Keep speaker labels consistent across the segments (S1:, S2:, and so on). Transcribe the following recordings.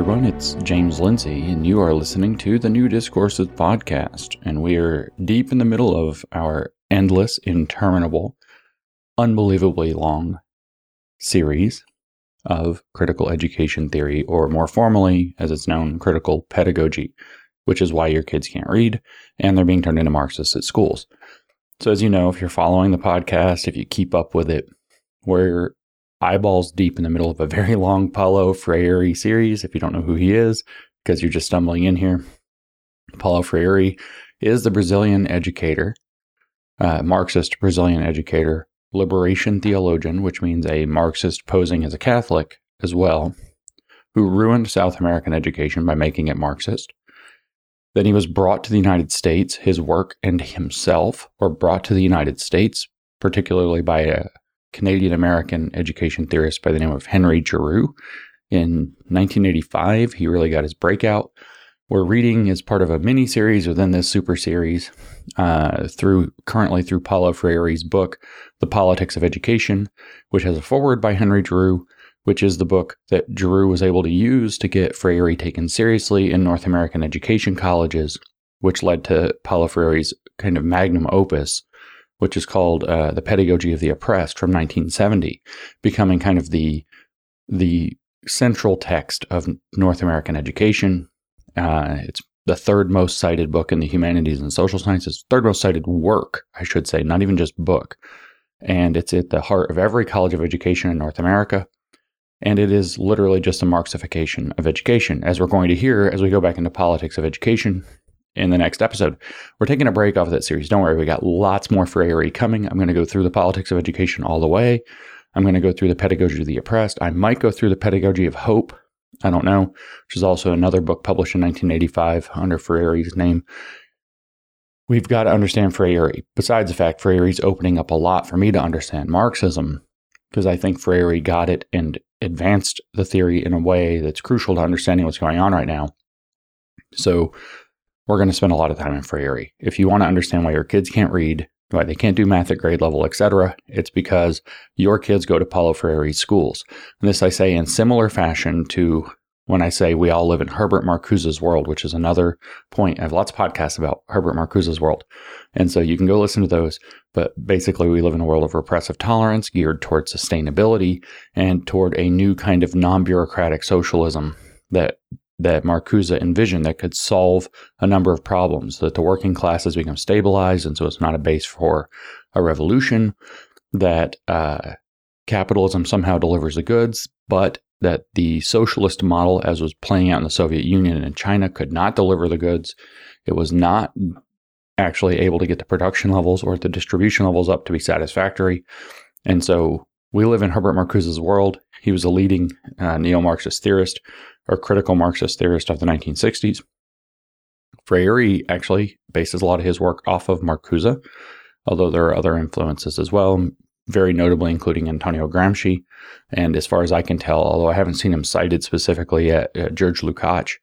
S1: Everyone. It's James Lindsay, and you are listening to the New Discourses podcast. And we are deep in the middle of our endless, interminable, unbelievably long series of critical education theory, or more formally, as it's known, critical pedagogy, which is why your kids can't read and they're being turned into Marxists at schools. So, as you know, if you're following the podcast, if you keep up with it, we're eyeballs deep in the middle of a very long Paulo Freire series. If you don't know who he is, because you're just stumbling in here, Paulo Freire is the Brazilian educator, uh, Marxist Brazilian educator, liberation theologian, which means a Marxist posing as a Catholic as well, who ruined South American education by making it Marxist. Then he was brought to the United States, his work and himself were brought to the United States, particularly by a Canadian American education theorist by the name of Henry Giroux. In 1985, he really got his breakout. We're reading as part of a mini series within this super series uh, through currently through Paulo Freire's book, The Politics of Education, which has a foreword by Henry Giroux, which is the book that Giroux was able to use to get Freire taken seriously in North American education colleges, which led to Paulo Freire's kind of magnum opus, which is called uh, The Pedagogy of the Oppressed from 1970, becoming kind of the the central text of North American education. Uh, it's the third most cited book in the humanities and social sciences, third most cited work, I should say, not even just book. And it's at the heart of every college of education in North America. And it is literally just a Marxification of education, as we're going to hear as we go back into politics of education in the next episode. We're taking a break off of that series. Don't worry, we got lots more Freire coming. I'm going to go through the politics of education all the way. I'm going to go through the pedagogy of the oppressed. I might go through the pedagogy of hope. I don't know, which is also another book published in 1985 under Freire's name. We've got to understand Freire. Besides the fact Freire's opening up a lot for me to understand Marxism, because I think Freire got it and advanced the theory in a way that's crucial to understanding what's going on right now. So we're going to spend a lot of time in Freire. If you want to understand why your kids can't read, why they can't do math at grade level, etc., it's because your kids go to Paulo Freire schools. And this I say in similar fashion to when I say we all live in Herbert Marcuse's world, which is another point. I have lots of podcasts about Herbert Marcuse's world. And so you can go listen to those. But basically, we live in a world of repressive tolerance geared toward sustainability and toward a new kind of non bureaucratic socialism that that Marcuse envisioned that could solve a number of problems, that the working class has become stabilized, and so it's not a base for a revolution, that uh, capitalism somehow delivers the goods, but that the socialist model, as was playing out in the Soviet Union and in China, could not deliver the goods. It was not actually able to get the production levels or the distribution levels up to be satisfactory. And so we live in Herbert Marcuse's world. He was a leading uh, neo Marxist theorist or critical Marxist theorist of the 1960s. Freire actually bases a lot of his work off of Marcuse, although there are other influences as well, very notably including Antonio Gramsci. And as far as I can tell, although I haven't seen him cited specifically yet, uh, George Lukács,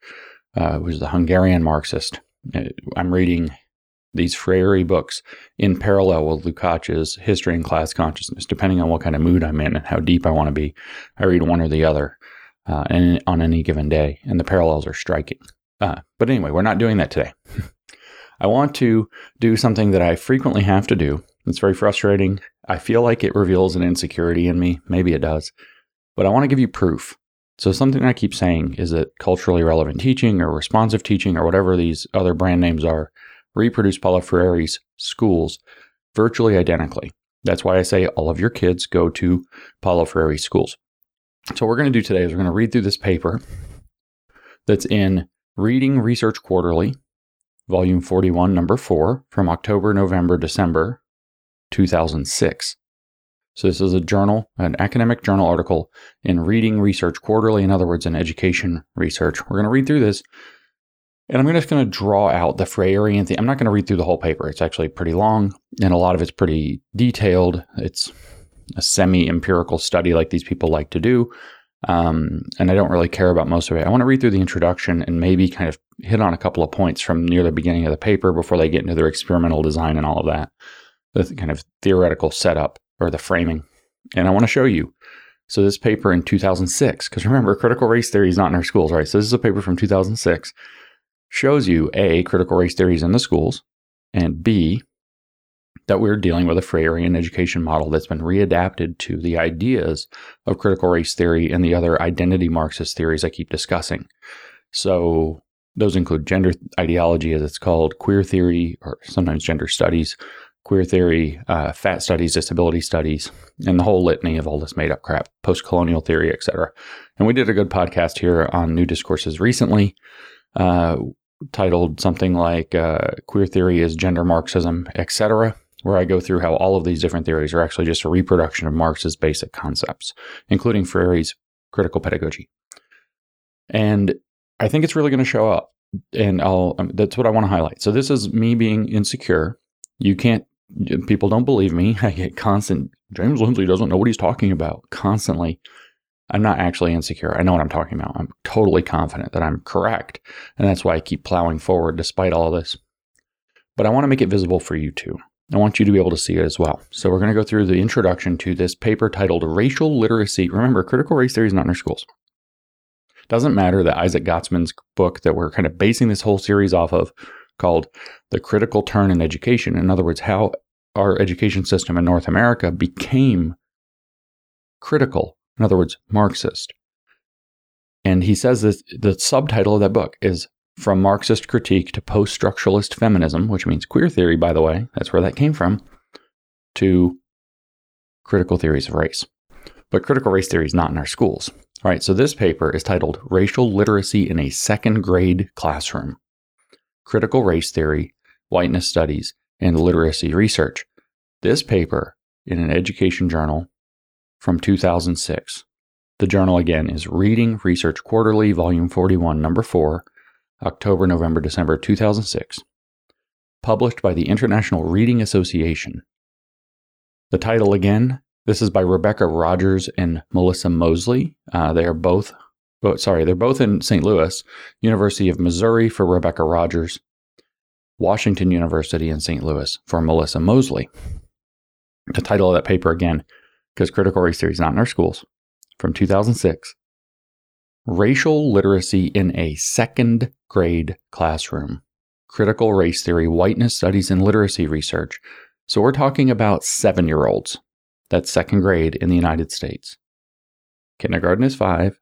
S1: uh, who's the Hungarian Marxist. Uh, I'm reading these Freire books in parallel with Lukács's History and Class Consciousness, depending on what kind of mood I'm in and how deep I want to be. I read one or the other uh, and on any given day, and the parallels are striking. Uh, but anyway, we're not doing that today. I want to do something that I frequently have to do. It's very frustrating. I feel like it reveals an insecurity in me. Maybe it does. But I want to give you proof. So, something I keep saying is that culturally relevant teaching or responsive teaching or whatever these other brand names are reproduce Paulo Freire's schools virtually identically. That's why I say all of your kids go to Paulo Freire schools. So, what we're going to do today is we're going to read through this paper that's in Reading Research Quarterly, volume 41, number 4, from October, November, December 2006. So, this is a journal, an academic journal article in Reading Research Quarterly, in other words, in education research. We're going to read through this, and I'm just going to draw out the Freirean thing. I'm not going to read through the whole paper. It's actually pretty long, and a lot of it's pretty detailed. It's a semi empirical study like these people like to do. Um, and I don't really care about most of it. I want to read through the introduction and maybe kind of hit on a couple of points from near the beginning of the paper before they get into their experimental design and all of that, the kind of theoretical setup or the framing. And I want to show you So this paper in 2006, because remember, critical race theory is not in our schools, right? So this is a paper from 2006, shows you A, critical race theories in the schools, and B, that we're dealing with a Freirean education model that's been readapted to the ideas of critical race theory and the other identity Marxist theories I keep discussing. So those include gender ideology, as it's called, queer theory, or sometimes gender studies, queer theory, uh, fat studies, disability studies, and the whole litany of all this made up crap, post colonial theory, etc. And we did a good podcast here on new discourses recently, uh, titled something like uh, "Queer Theory is Gender Marxism," etc., where I go through how all of these different theories are actually just a reproduction of Marx's basic concepts, including Freire's critical pedagogy. And I think it's really going to show up. And I'll, um, that's what I want to highlight. So this is me being insecure. You can't, people don't believe me. I get constant, James Lindsay doesn't know what he's talking about constantly. I'm not actually insecure. I know what I'm talking about. I'm totally confident that I'm correct. And that's why I keep plowing forward despite all this. But I want to make it visible for you too. I want you to be able to see it as well. So we're going to go through the introduction to this paper titled Racial Literacy. Remember, critical race theory is not in our schools. Doesn't matter that Isaac Gottesman's book that we're kind of basing this whole series off of, called The Critical Turn in Education. In other words, how our education system in North America became critical, in other words, Marxist. And he says that the subtitle of that book is From Marxist Critique to Post Structuralist Feminism, which means queer theory, by the way, that's where that came from, to critical theories of race. But critical race theory is not in our schools. All right, so this paper is titled Racial Literacy in a Second Grade Classroom Critical Race Theory, Whiteness Studies, and Literacy Research. This paper in an education journal from 2006. The journal again is Reading Research Quarterly, Volume 41, Number 4, October, November, December 2006. Published by the International Reading Association. The title again this is by Rebecca Rogers and Melissa Mosley. Uh, they are both, oh, sorry, they're both in St. Louis, University of Missouri for Rebecca Rogers, Washington University in St. Louis for Melissa Mosley. The title of that paper again, because critical race theory is not in our schools, from 2006 Racial Literacy in a Second Grade Classroom Critical Race Theory, Whiteness Studies, and Literacy Research. So we're talking about seven year olds. That's second grade in the United States. Kindergarten is five,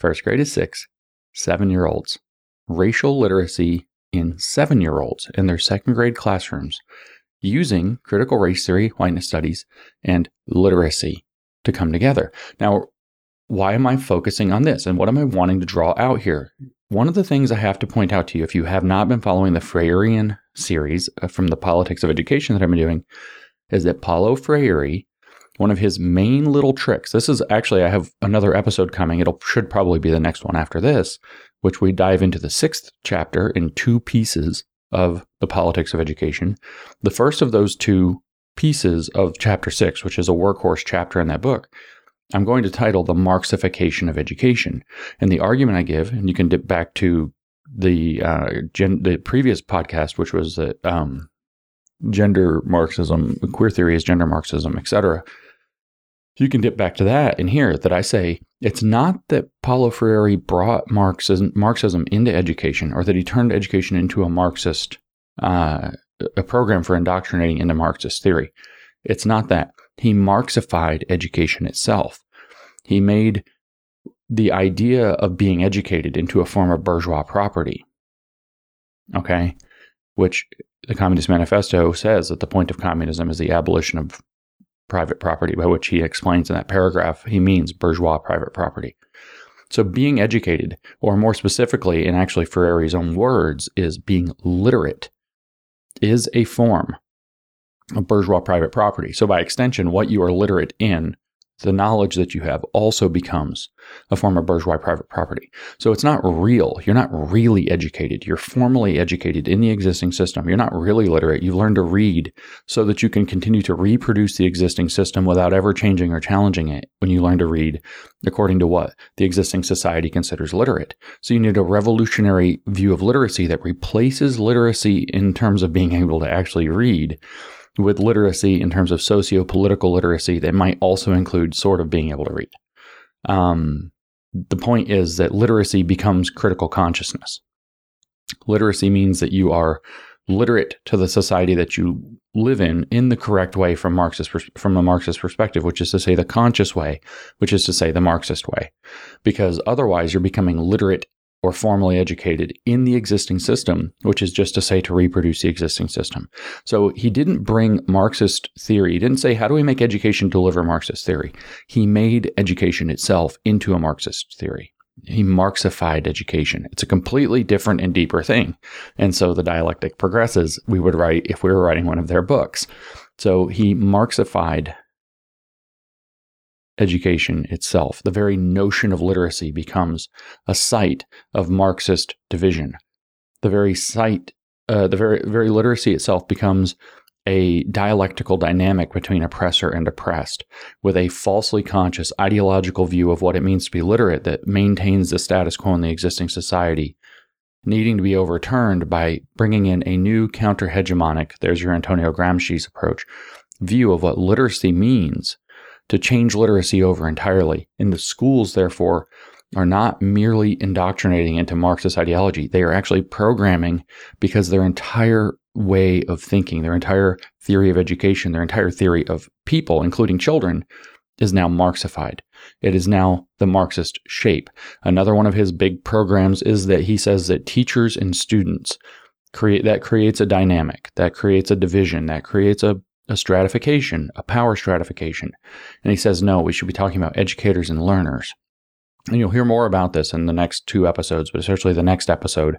S1: first grade is six, seven year olds. Racial literacy in seven year olds in their second grade classrooms using critical race theory, whiteness studies, and literacy to come together. Now, why am I focusing on this and what am I wanting to draw out here? One of the things I have to point out to you, if you have not been following the Freirean series uh, from the Politics of Education that I've been doing, is that Paulo Freire one of his main little tricks. This is actually I have another episode coming. It'll should probably be the next one after this, which we dive into the sixth chapter in two pieces of the politics of education. The first of those two pieces of chapter six, which is a workhorse chapter in that book, I'm going to title the Marxification of Education. And the argument I give, and you can dip back to the uh, gen- the previous podcast, which was that um, gender Marxism, queer theory is gender Marxism, etc you can dip back to that and hear that I say it's not that Paulo Freire brought Marxism, Marxism into education or that he turned education into a Marxist, uh, a program for indoctrinating into Marxist theory. It's not that. He Marxified education itself. He made the idea of being educated into a form of bourgeois property. Okay? Which the Communist Manifesto says that the point of communism is the abolition of private property, by which he explains in that paragraph, he means bourgeois private property. So being educated, or more specifically, in actually Freire's own words, is being literate, is a form of bourgeois private property. So by extension, what you are literate in the knowledge that you have also becomes a form of bourgeois private property. So it's not real. You're not really educated. You're formally educated in the existing system. You're not really literate. You've learned to read so that you can continue to reproduce the existing system without ever changing or challenging it when you learn to read according to what the existing society considers literate. So you need a revolutionary view of literacy that replaces literacy in terms of being able to actually read with literacy in terms of socio political literacy that might also include sort of being able to read. Um, the point is that literacy becomes critical consciousness. Literacy means that you are literate to the society that you live in in the correct way from Marxist from a Marxist perspective, which is to say the conscious way, which is to say the Marxist way, because otherwise you're becoming literate or formally educated in the existing system, which is just to say to reproduce the existing system. So he didn't bring Marxist theory. He didn't say, how do we make education deliver Marxist theory? He made education itself into a Marxist theory. He Marxified education. It's a completely different and deeper thing. And so the dialectic progresses, we would write if we were writing one of their books. So he Marxified education itself. The very notion of literacy becomes a site of Marxist division. The very site, uh, the very very literacy itself becomes a dialectical dynamic between oppressor and oppressed, with a falsely conscious ideological view of what it means to be literate that maintains the status quo in the existing society, needing to be overturned by bringing in a new counter hegemonic, there's your Antonio Gramsci's approach, view of what literacy means to change literacy over entirely. And the schools, therefore, are not merely indoctrinating into Marxist ideology. They are actually programming because their entire way of thinking, their entire theory of education, their entire theory of people, including children, is now Marxified. It is now the Marxist shape. Another one of his big programs is that he says that teachers and students create that creates a dynamic, that creates a division, that creates a a stratification, a power stratification. And he says, no, we should be talking about educators and learners. And you'll hear more about this in the next two episodes, but especially the next episode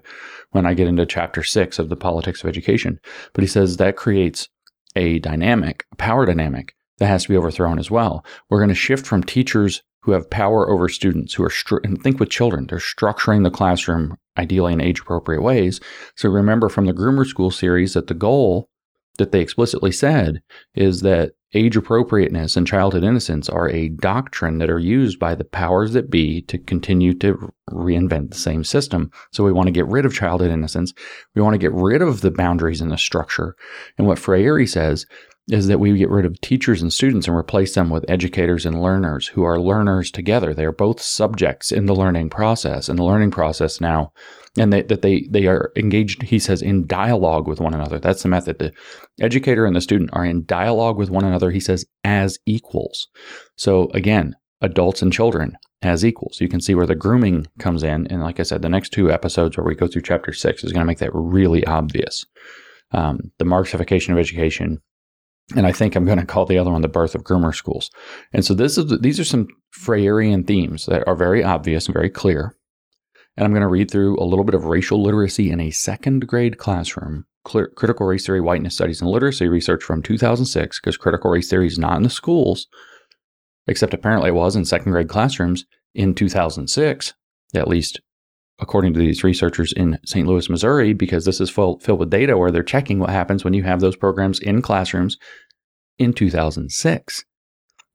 S1: when I get into chapter six of the politics of education. But he says that creates a dynamic, a power dynamic that has to be overthrown as well. We're going to shift from teachers who have power over students who are, stru- and think with children, they're structuring the classroom ideally in age appropriate ways. So remember from the Groomer School series that the goal that they explicitly said is that age appropriateness and childhood innocence are a doctrine that are used by the powers that be to continue to reinvent the same system. So we want to get rid of childhood innocence. We want to get rid of the boundaries in the structure. And what Freire says is that we get rid of teachers and students and replace them with educators and learners who are learners together. They are both subjects in the learning process. And the learning process now and they, that they they are engaged he says in dialogue with one another that's the method the educator and the student are in dialogue with one another he says as equals so again adults and children as equals you can see where the grooming comes in and like i said the next two episodes where we go through chapter six is going to make that really obvious um, the marxification of education and I think I'm going to call the other one the birth of groomer schools. And so this is these are some Freirean themes that are very obvious and very clear. And I'm going to read through a little bit of racial literacy in a second grade classroom, critical race theory, whiteness studies, and literacy research from 2006, because critical race theory is not in the schools, except apparently it was in second grade classrooms in 2006, at least according to these researchers in St. Louis, Missouri, because this is full, filled with data where they're checking what happens when you have those programs in classrooms in 2006.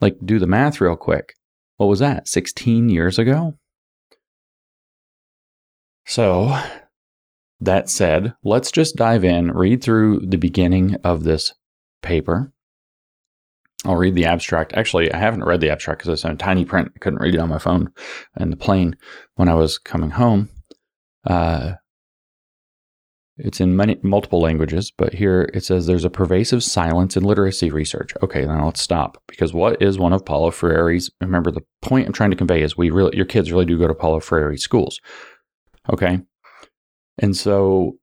S1: Like, do the math real quick. What was that, 16 years ago? So, that said, let's just dive in, read through the beginning of this paper. I'll read the abstract. Actually, I haven't read the abstract because it's in tiny print. I couldn't read it on my phone in the plane when I was coming home. Uh, it's in many multiple languages, but here it says there's a pervasive silence in literacy research. Okay, now let's stop because what is one of Paulo Freire's? Remember, the point I'm trying to convey is we really your kids really do go to Paulo Freire schools. Okay. And so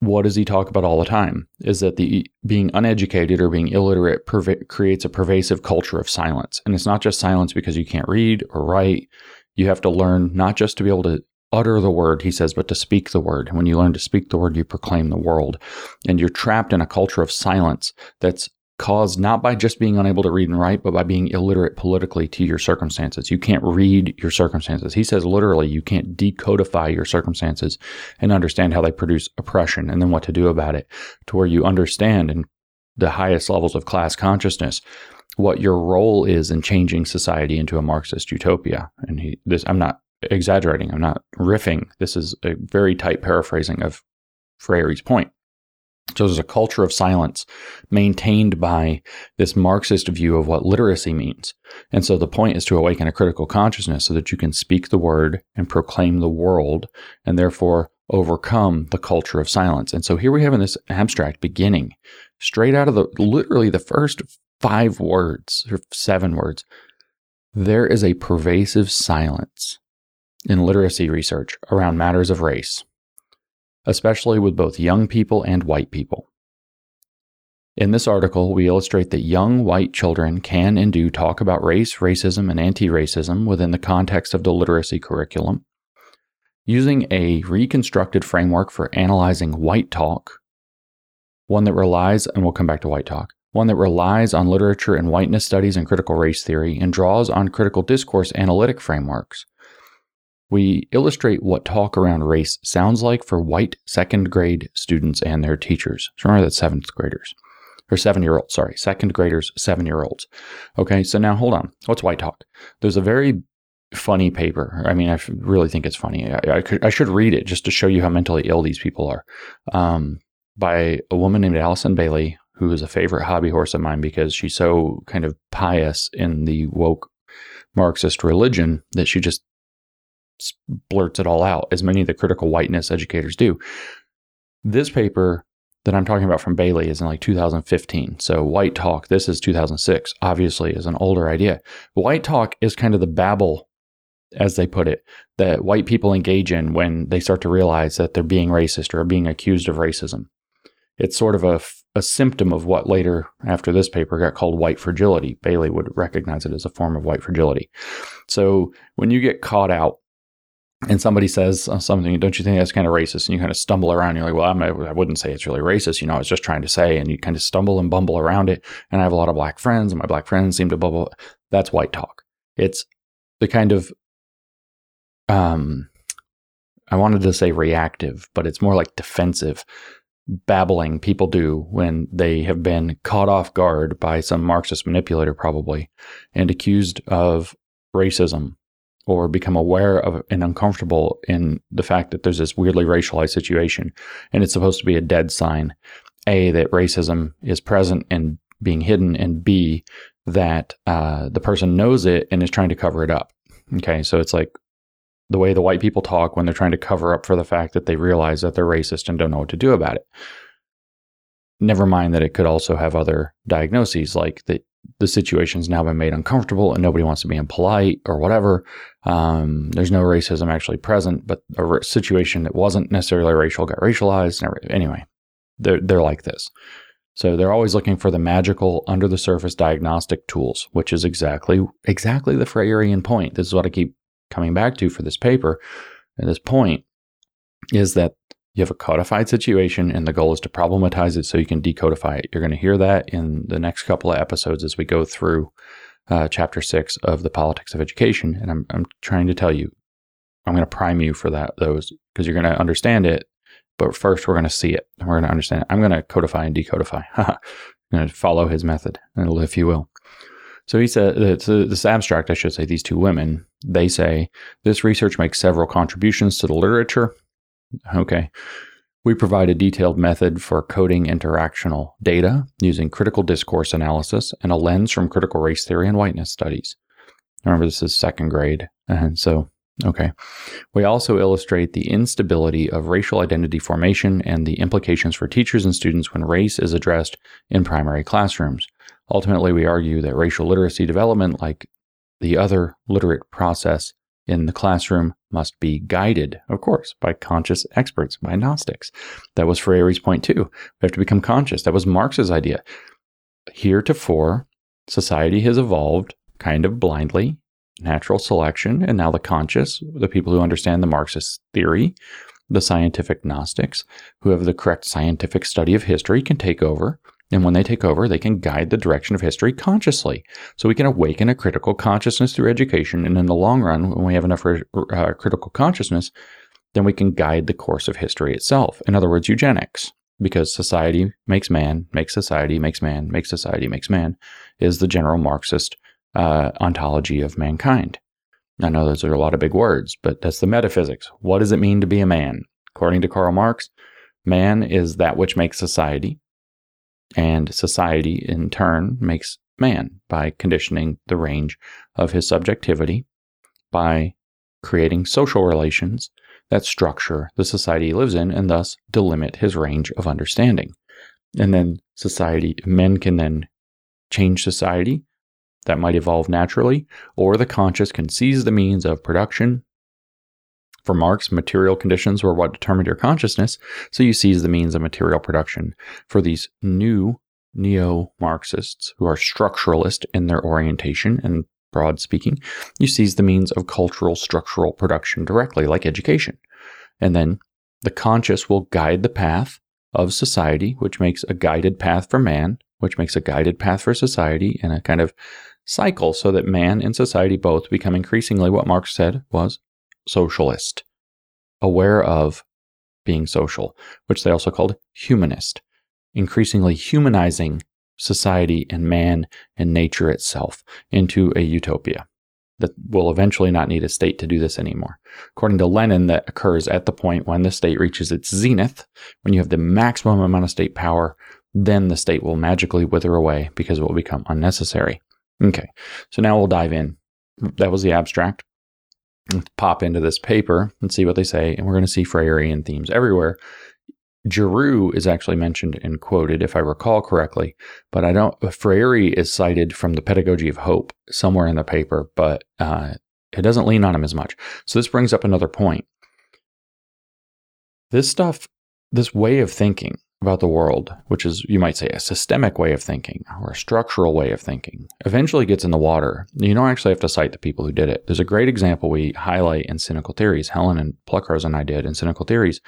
S1: what does he talk about all the time is that the being uneducated or being illiterate creates a pervasive culture of silence and it's not just silence because you can't read or write you have to learn not just to be able to utter the word he says but to speak the word and when you learn to speak the word you proclaim the world and you're trapped in a culture of silence that's caused not by just being unable to read and write, but by being illiterate politically to your circumstances. You can't read your circumstances. He says literally, you can't decodify your circumstances and understand how they produce oppression and then what to do about it to where you understand in the highest levels of class consciousness what your role is in changing society into a Marxist utopia. And he, this, I'm not exaggerating. I'm not riffing. This is a very tight paraphrasing of Freire's point. So there's a culture of silence maintained by this Marxist view of what literacy means. And so the point is to awaken a critical consciousness so that you can speak the word and proclaim the world and therefore overcome the culture of silence. And so here we have in this abstract beginning, straight out of the literally the first five words or seven words, there is a pervasive silence in literacy research around matters of race especially with both young people and white people. In this article, we illustrate that young white children can and do talk about race, racism, and anti racism within the context of the literacy curriculum. Using a reconstructed framework for analyzing white talk, one that relies, and we'll come back to white talk, one that relies on literature and whiteness studies and critical race theory and draws on critical discourse analytic frameworks, we illustrate what talk around race sounds like for white second grade students and their teachers. So remember that seventh graders or seven year olds, sorry, second graders, seven year olds. Okay, so now hold on. What's white talk? There's a very funny paper. I mean, I really think it's funny. I, I, could, I should read it just to show you how mentally ill these people are. Um, by a woman named Alison Bailey, who is a favorite hobby horse of mine because she's so kind of pious in the woke Marxist religion that she just blurts it all out, as many of the critical whiteness educators do. This paper that I'm talking about from Bailey is in like 2015. So white talk, this is 2006, obviously is an older idea. White talk is kind of the babble, as they put it, that white people engage in when they start to realize that they're being racist or being accused of racism. It's sort of a, a symptom of what later, after this paper, got called white fragility. Bailey would recognize it as a form of white fragility. So when you get caught out and somebody says uh, something, don't you think that's kind of racist? And you kind of stumble around. You're like, well, I'm, I wouldn't say it's really racist. You know, I was just trying to say, and you kind of stumble and bumble around it. And I have a lot of black friends, and my black friends seem to bubble. That's white talk. It's the kind of, um, I wanted to say reactive, but it's more like defensive babbling people do when they have been caught off guard by some Marxist manipulator, probably, and accused of racism or become aware of and uncomfortable in the fact that there's this weirdly racialized situation. And it's supposed to be a dead sign a that racism is present and being hidden and b that uh, the person knows it and is trying to cover it up. Okay so it's like the way the white people talk when they're trying to cover up for the fact that they realize that they're racist and don't know what to do about it never mind that it could also have other diagnoses like that the situation's now been made uncomfortable and nobody wants to be impolite or whatever. Um, there's no racism actually present, but a situation that wasn't necessarily racial got racialized. Anyway, they're, they're like this. So they're always looking for the magical under the surface diagnostic tools, which is exactly exactly the Freirean point. This is what I keep coming back to for this paper. And this point is that you have a codified situation, and the goal is to problematize it so you can decodify it. You're going to hear that in the next couple of episodes as we go through uh, chapter six of the politics of education. And I'm, I'm trying to tell you, I'm going to prime you for that those because you're going to understand it. But first, we're going to see it and we're going to understand it. I'm going to codify and decodify. I'm going to follow his method, if you will. So he said, uh, this abstract, I should say, these two women, they say this research makes several contributions to the literature Okay. We provide a detailed method for coding interactional data using critical discourse analysis and a lens from critical race theory and whiteness studies. Remember, this is second grade. And so, okay. We also illustrate the instability of racial identity formation and the implications for teachers and students when race is addressed in primary classrooms. Ultimately, we argue that racial literacy development, like the other literate process, in the classroom must be guided, of course, by conscious experts, by Gnostics. That was Freire's point too. We have to become conscious. That was Marx's idea. Heretofore, society has evolved kind of blindly, natural selection, and now the conscious, the people who understand the Marxist theory, the scientific Gnostics, who have the correct scientific study of history, can take over and when they take over, they can guide the direction of history consciously. So we can awaken a critical consciousness through education. And in the long run, when we have enough uh, critical consciousness, then we can guide the course of history itself. In other words, eugenics, because society makes man, makes society, makes man, makes society, makes man, is the general Marxist uh, ontology of mankind. I know those are a lot of big words, but that's the metaphysics. What does it mean to be a man? According to Karl Marx, Man is that which makes society, and society in turn makes man by conditioning the range of his subjectivity, by creating social relations that structure the society he lives in and thus delimit his range of understanding. And then society, men can then change society that might evolve naturally, or the conscious can seize the means of production. For Marx, material conditions were what determined your consciousness, so you seize the means of material production. For these new neo Marxists who are structuralist in their orientation and broad speaking, you seize the means of cultural structural production directly, like education. And then the conscious will guide the path of society, which makes a guided path for man, which makes a guided path for society in a kind of cycle so that man and society both become increasingly what Marx said was socialist, aware of being social, which they also called humanist, increasingly humanizing society and man and nature itself into a utopia that will eventually not need a state to do this anymore. According to Lenin, that occurs at the point when the state reaches its zenith, when you have the maximum amount of state power, then the state will magically wither away because it will become unnecessary. Okay, so now we'll dive in. That was the abstract. Pop into this paper and see what they say, and we're going to see Freirean themes everywhere. Giroux is actually mentioned and quoted, if I recall correctly, but I don't. Freire is cited from the Pedagogy of Hope somewhere in the paper, but uh, it doesn't lean on him as much. So this brings up another point. This stuff, this way of thinking about the world, which is, you might say, a systemic way of thinking or a structural way of thinking, eventually gets in the water. You don't actually have to cite the people who did it. There's a great example we highlight in Cynical Theories. Helen and Pluckrose and I did in Cynical Theories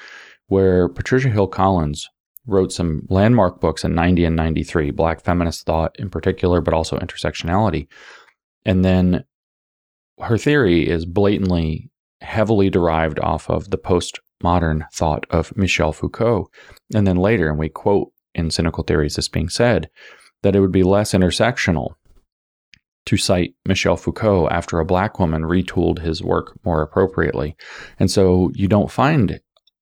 S1: where Patricia Hill Collins wrote some landmark books in 90 and 93, Black feminist thought in particular, but also intersectionality. And then her theory is blatantly heavily derived off of the postmodern thought of Michel Foucault. And then later, and we quote in Cynical Theories this being said, that it would be less intersectional to cite Michel Foucault after a black woman retooled his work more appropriately. And so you don't find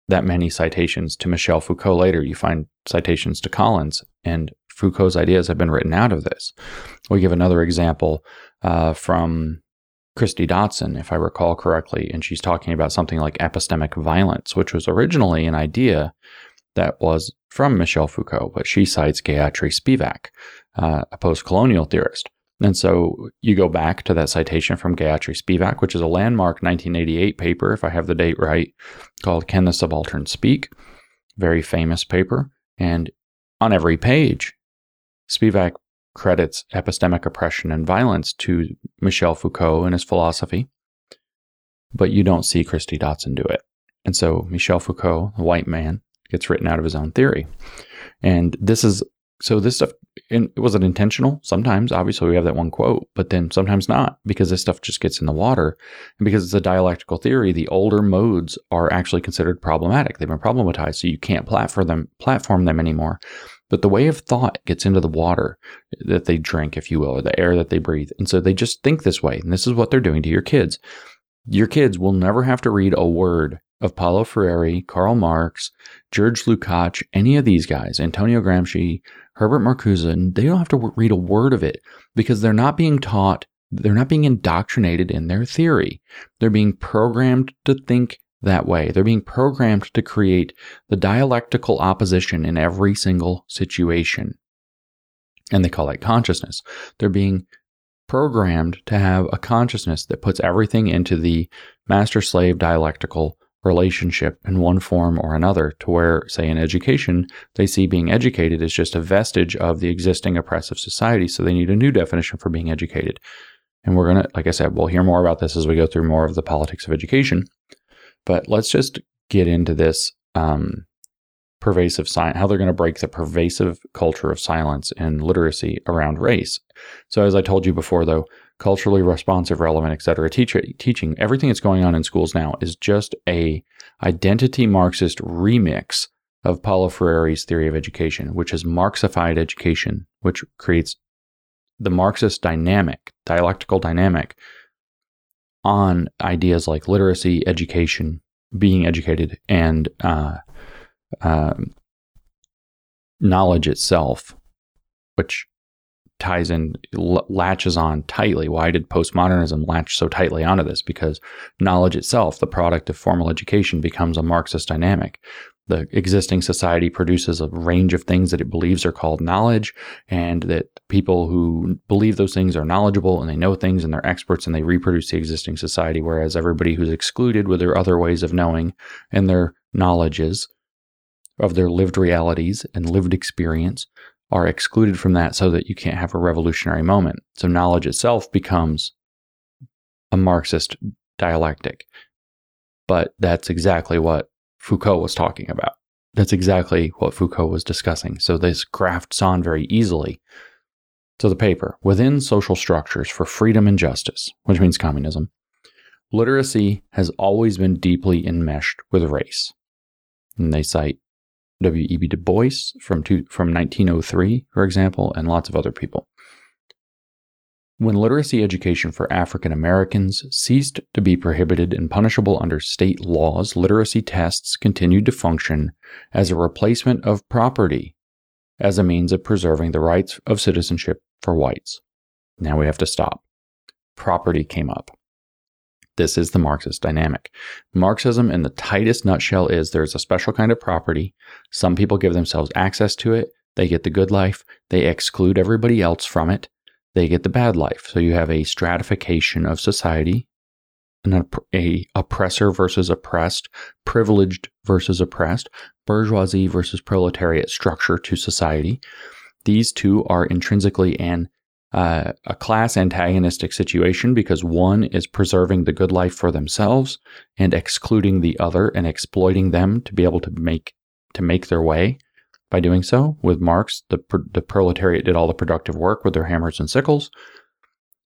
S1: that many citations to Michel Foucault later. You find citations to Collins, and Foucault's ideas have been written out of this. We give another example uh, from Kristie Dotson, if I recall correctly, and she's talking about something like epistemic violence, which was originally an idea that was from Michel Foucault, but she cites Gayatri Spivak, uh, a post colonial theorist. And so you go back to that citation from Gayatri Spivak, which is a landmark 1988 paper, if I have the date right, called Can the Subaltern Speak? Very famous paper. And on every page, Spivak credits epistemic oppression and violence to Michel Foucault and his philosophy, but you don't see Kristie Dotson do it. And so Michel Foucault, a white man, gets written out of his own theory. And this is so this stuff and wasn't intentional sometimes obviously we have that one quote but then sometimes not because this stuff just gets in the water. And because it's a dialectical theory the older modes are actually considered problematic. They've been problematized so you can't platform them platform them anymore. But the way of thought gets into the water that they drink if you will or the air that they breathe. And so they just think this way and this is what they're doing to your kids. Your kids will never have to read a word of Paulo Freire, Karl Marx, George Lukács, any of these guys, Antonio Gramsci, Herbert Marcuse, and they don't have to read a word of it because they're not being taught, they're not being indoctrinated in their theory. They're being programmed to think that way. They're being programmed to create the dialectical opposition in every single situation. And they call it consciousness. They're being programmed to have a consciousness that puts everything into the master slave dialectical relationship in one form or another, to where, say, in education, they see being educated as just a vestige of the existing oppressive society. So they need a new definition for being educated. And we're going to, like I said, we'll hear more about this as we go through more of the politics of education. But let's just get into this um, pervasive science, how they're going to break the pervasive culture of silence and literacy around race. So, as I told you before, though, culturally responsive, relevant, etc. Teacher, teaching everything that's going on in schools now is just a identity Marxist remix of Paulo Freire's theory of education, which is Marxified education, which creates the Marxist dynamic, dialectical dynamic on ideas like literacy, education, being educated, and uh, um, knowledge itself, which ties in, l- latches on tightly. Why did postmodernism latch so tightly onto this? Because knowledge itself, the product of formal education, becomes a Marxist dynamic. The existing society produces a range of things that it believes are called knowledge, and that people who believe those things are knowledgeable and they know things and they're experts and they reproduce the existing society, whereas everybody who's excluded with their other ways of knowing and their knowledges of their lived realities and lived experience are excluded from that so that you can't have a revolutionary moment. So knowledge itself becomes a Marxist dialectic. But that's exactly what Foucault was talking about. That's exactly what Foucault was discussing. So this grafts on very easily to the paper. Within social structures for freedom and justice, which means communism, literacy has always been deeply enmeshed with race. And they cite W.E.B. Du Bois from, two, from 1903, for example, and lots of other people. When literacy education for African Americans ceased to be prohibited and punishable under state laws, literacy tests continued to function as a replacement of property as a means of preserving the rights of citizenship for whites. Now we have to stop. Property came up. This is the Marxist dynamic. Marxism, in the tightest nutshell, is there's a special kind of property. Some people give themselves access to it. They get the good life. They exclude everybody else from it. They get the bad life. So you have a stratification of society, an a oppressor versus oppressed, privileged versus oppressed, bourgeoisie versus proletariat structure to society. These two are intrinsically and uh, a class antagonistic situation because one is preserving the good life for themselves and excluding the other and exploiting them to be able to make to make their way by doing so. With Marx, the the proletariat did all the productive work with their hammers and sickles,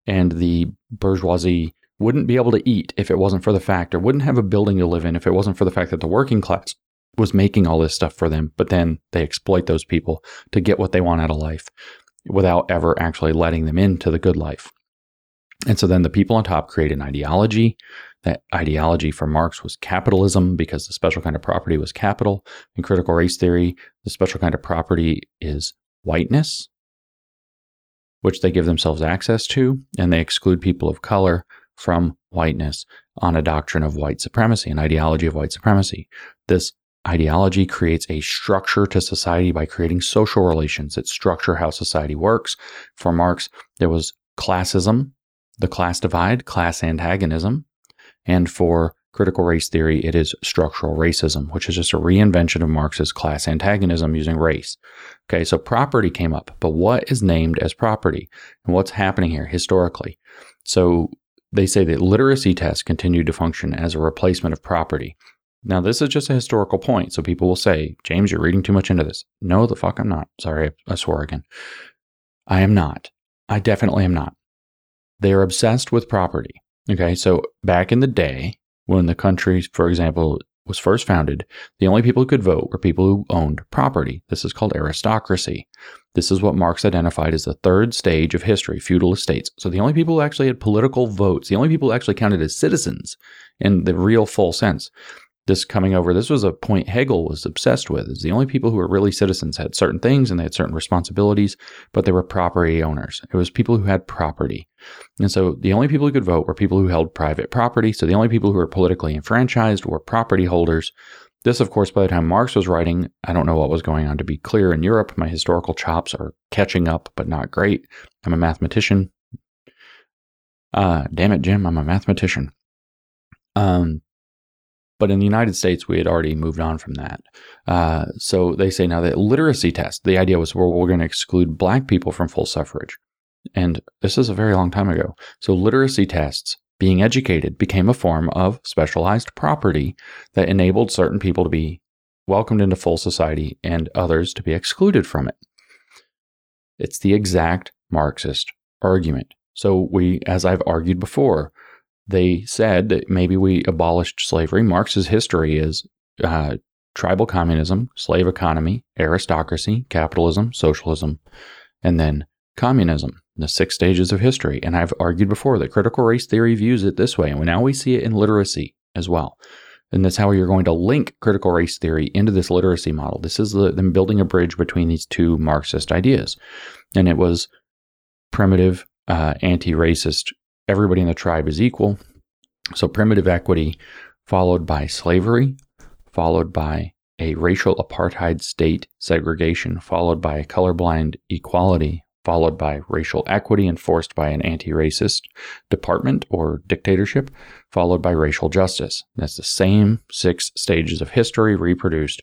S1: and the bourgeoisie wouldn't be able to eat if it wasn't for the fact, or wouldn't have a building to live in if it wasn't for the fact that the working class was making all this stuff for them. But then they exploit those people to get what they want out of life without ever actually letting them into the good life. And so then the people on top create an ideology. That ideology for Marx was capitalism because the special kind of property was capital. In critical race theory, the special kind of property is whiteness, which they give themselves access to, and they exclude people of color from whiteness on a doctrine of white supremacy, an ideology of white supremacy. This Ideology creates a structure to society by creating social relations that structure how society works. For Marx, there was classism, the class divide, class antagonism. And for critical race theory, it is structural racism, which is just a reinvention of Marx's class antagonism using race. Okay, so property came up, but what is named as property and what's happening here historically? So they say that literacy tests continued to function as a replacement of property. Now, this is just a historical point. So people will say, James, you're reading too much into this. No, the fuck I'm not. Sorry, I swore again. I am not. I definitely am not. They are obsessed with property. Okay. So back in the day, when the country, for example, was first founded, the only people who could vote were people who owned property. This is called aristocracy. This is what Marx identified as the third stage of history, feudal estates. So the only people who actually had political votes, the only people who actually counted as citizens in the real full sense, this coming over, this was a point Hegel was obsessed with. Is the only people who were really citizens had certain things and they had certain responsibilities, but they were property owners. It was people who had property. And so the only people who could vote were people who held private property. So the only people who were politically enfranchised were property holders. This, of course, by the time Marx was writing, I don't know what was going on to be clear in Europe. My historical chops are catching up, but not great. I'm a mathematician. Uh, damn it, Jim, I'm a mathematician. Um, but in the United States, we had already moved on from that. Uh, so they say now that literacy test, the idea was, well, we're going to exclude black people from full suffrage. And this is a very long time ago. So literacy tests, being educated, became a form of specialized property that enabled certain people to be welcomed into full society and others to be excluded from it. It's the exact Marxist argument. So we, as I've argued before, they said that maybe we abolished slavery. Marx's history is uh, tribal communism, slave economy, aristocracy, capitalism, socialism, and then communism, the six stages of history. And I've argued before that critical race theory views it this way, and now we see it in literacy as well. And that's how you're going to link critical race theory into this literacy model. This is the, them building a bridge between these two Marxist ideas. And it was primitive, uh, anti racist, everybody in the tribe is equal. So primitive equity, followed by slavery, followed by a racial apartheid state segregation, followed by colorblind equality, followed by racial equity enforced by an anti racist department or dictatorship, followed by racial justice. That's the same six stages of history reproduced.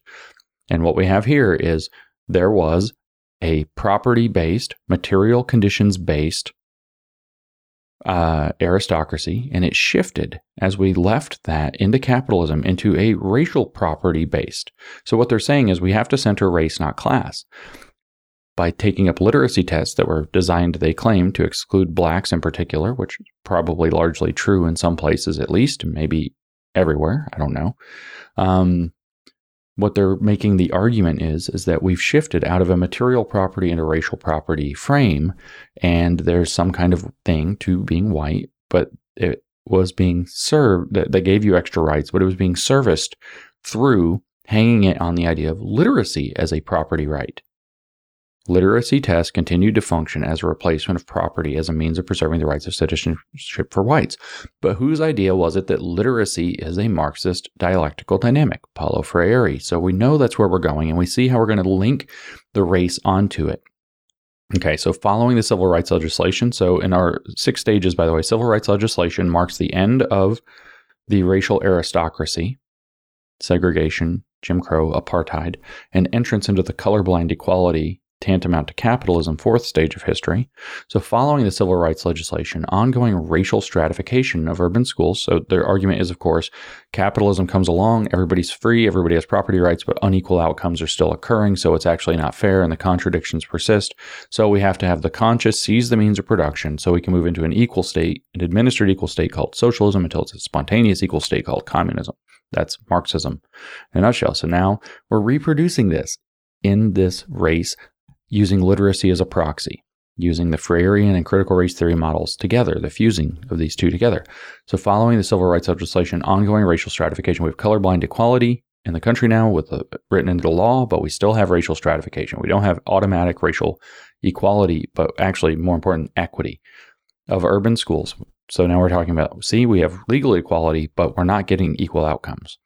S1: And what we have here is there was a property based, material conditions based uh, aristocracy, and it shifted as we left that into capitalism into a racial property based. So, what they're saying is we have to center race, not class by taking up literacy tests that were designed, they claim, to exclude blacks in particular, which is probably largely true in some places at least, maybe everywhere. I don't know. Um, what they're making the argument is is that we've shifted out of a material property and a racial property frame, and there's some kind of thing to being white, but it was being served that, that gave you extra rights, but it was being serviced through hanging it on the idea of literacy as a property right. Literacy tests continued to function as a replacement of property as a means of preserving the rights of citizenship for whites. But whose idea was it that literacy is a Marxist dialectical dynamic? Paulo Freire. So we know that's where we're going, and we see how we're going to link the race onto it. Okay, so following the civil rights legislation, so in our six stages, by the way, civil rights legislation marks the end of the racial aristocracy, segregation, Jim Crow, apartheid, and entrance into the colorblind equality tantamount to capitalism, fourth stage of history. So, following the civil rights legislation, ongoing racial stratification of urban schools. So, their argument is, of course, capitalism comes along, everybody's free, everybody has property rights, but unequal outcomes are still occurring. So, it's actually not fair and the contradictions persist. So, we have to have the conscious seize the means of production so we can move into an equal state, an administered equal state called socialism until it's a spontaneous equal state called communism. That's Marxism in a nutshell. So now we're reproducing this in this race using literacy as a proxy, using the Freirean and critical race theory models together, the fusing of these two together. So, following the civil rights legislation, ongoing racial stratification, we have colorblind equality in the country now with the, written into the law, but we still have racial stratification. We don't have automatic racial equality, but actually, more important, equity of urban schools. So now we're talking about see, we have legal equality, but we're not getting equal outcomes.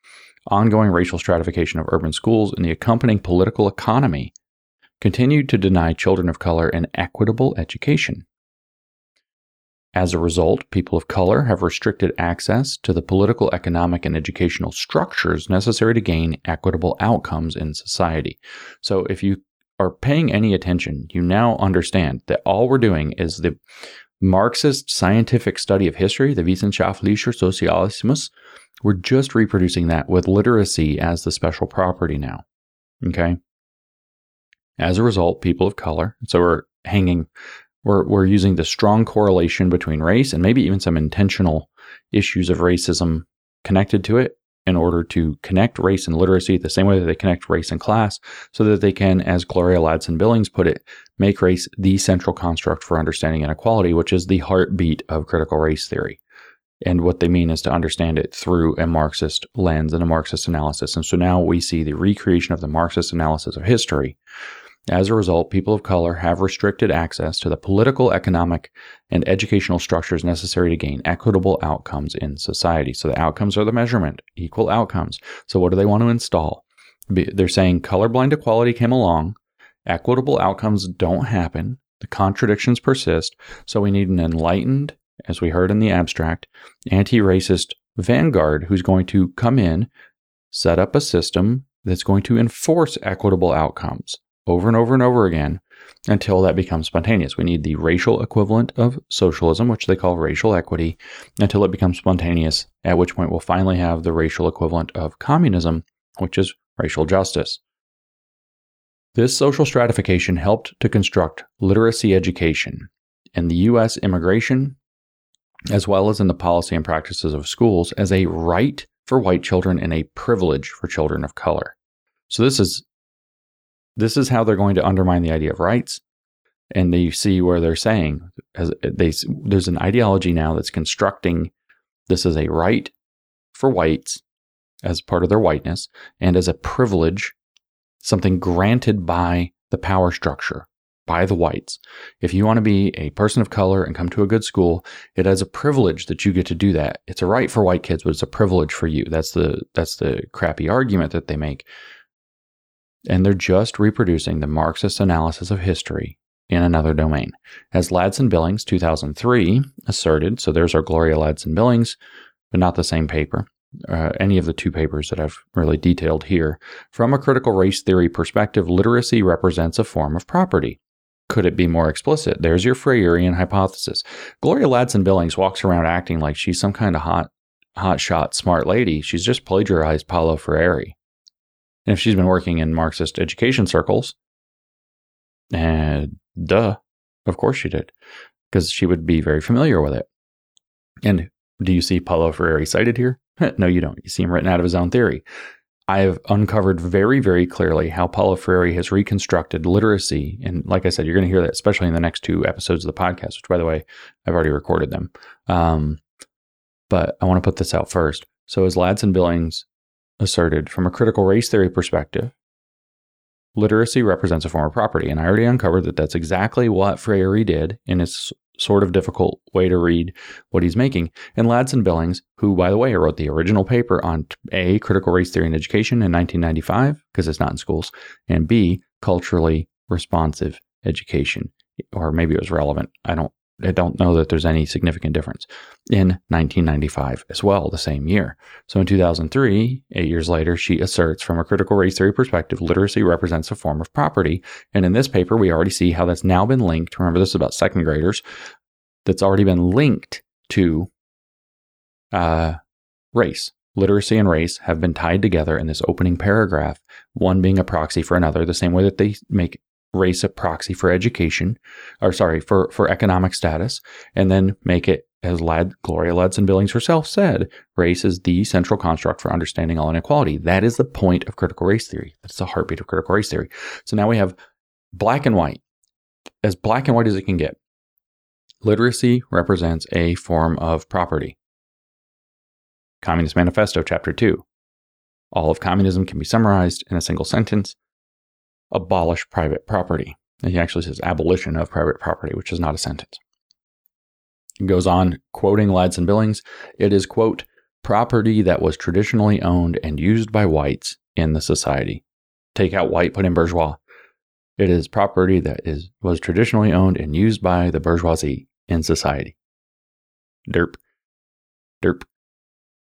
S1: Ongoing racial stratification of urban schools and the accompanying political economy continued to deny children of color an equitable education. As a result, people of color have restricted access to the political, economic, and educational structures necessary to gain equitable outcomes in society. So, if you are paying any attention, you now understand that all we're doing is the Marxist scientific study of history, the Wissenschaftlicher Sozialismus. We're just reproducing that with literacy as the special property now. Okay. As a result, people of color, so we're hanging, we're, we're using the strong correlation between race and maybe even some intentional issues of racism connected to it in order to connect race and literacy the same way that they connect race and class, so that they can, as Gloria Ladson Billings put it, make race the central construct for understanding inequality, which is the heartbeat of critical race theory. And what they mean is to understand it through a Marxist lens and a Marxist analysis. And so now we see the recreation of the Marxist analysis of history as a result, people of color have restricted access to the political, economic, and educational structures necessary to gain equitable outcomes in society. So the outcomes are the measurement, equal outcomes. So what do they want to install? They're saying colorblind equality came along, equitable outcomes don't happen, the contradictions persist, so we need an enlightened, as we heard in the abstract, anti racist vanguard who's going to come in, set up a system that's going to enforce equitable outcomes over and over and over again until that becomes spontaneous. We need the racial equivalent of socialism, which they call racial equity, until it becomes spontaneous, at which point we'll finally have the racial equivalent of communism, which is racial justice. This social stratification helped to construct literacy education in the U.S. immigration, as well as in the policy and practices of schools, as a right for white children and a privilege for children of color. So, this is this is how they're going to undermine the idea of rights. And you see where they're saying they, there's an ideology now that's constructing this as a right for whites as part of their whiteness and as a privilege, something granted by the power structure, by the whites. If you want to be a person of color and come to a good school, it is a privilege that you get to do that. It's a right for white kids, but it's a privilege for you. That's the that's the crappy argument that they make. And they're just reproducing the Marxist analysis of history in another domain. As Ladson Billings 2003 asserted, so there's our Gloria Ladson Billings, but not the same paper uh, any of the two papers that I've really detailed here. From a critical race theory perspective, literacy represents a form of property. Could it be more explicit? There's your Freirean hypothesis. Gloria Ladson Billings walks around acting like she's some kind of hot, hot shot, smart lady. She's just plagiarized Paulo Freire. And if she's been working in Marxist education circles, and duh, of course she did, because she would be very familiar with it. And do you see Paulo Freire cited here? no, you don't. You see him written out of his own theory. I have uncovered very, very clearly how Paulo Freire has reconstructed literacy. And like I said, you're going to hear that, especially in the next two episodes of the podcast, which, by the way, I've already recorded them. Um, but I want to put this out first. So, as Ladson Billings asserted, from a critical race theory perspective, literacy represents a form of property. And I already uncovered that that's exactly what Freire did in his sort of difficult way to read what he's making. And Ladson Billings, who, by the way, wrote the original paper on A, critical race theory in education in 1995, because it's not in schools, and B, culturally responsive education, or maybe it was relevant. I don't I don't know that there's any significant difference in 1995 as well, the same year. So in 2003, eight years later, she asserts from a critical race theory perspective, literacy represents a form of property. And in this paper, we already see how that's now been linked. Remember, this is about second graders. That's already been linked to uh, race. Literacy and race have been tied together in this opening paragraph, one being a proxy for another, the same way that they make race a proxy for education, or sorry, for, for economic status, and then make it, as Lad, Gloria Ladson Billings herself said, race is the central construct for understanding all inequality. That is the point of critical race theory. That's the heartbeat of critical race theory. So now we have black and white, as black and white as it can get. Literacy represents a form of property. Communist Manifesto, Chapter 2. All of communism can be summarized in a single sentence abolish private property. And he actually says abolition of private property, which is not a sentence. He goes on quoting Ladson Billings. It is, quote, property that was traditionally owned and used by whites in the society. Take out white, put in bourgeois. It is property that is was traditionally owned and used by the bourgeoisie in society. Derp. Derp.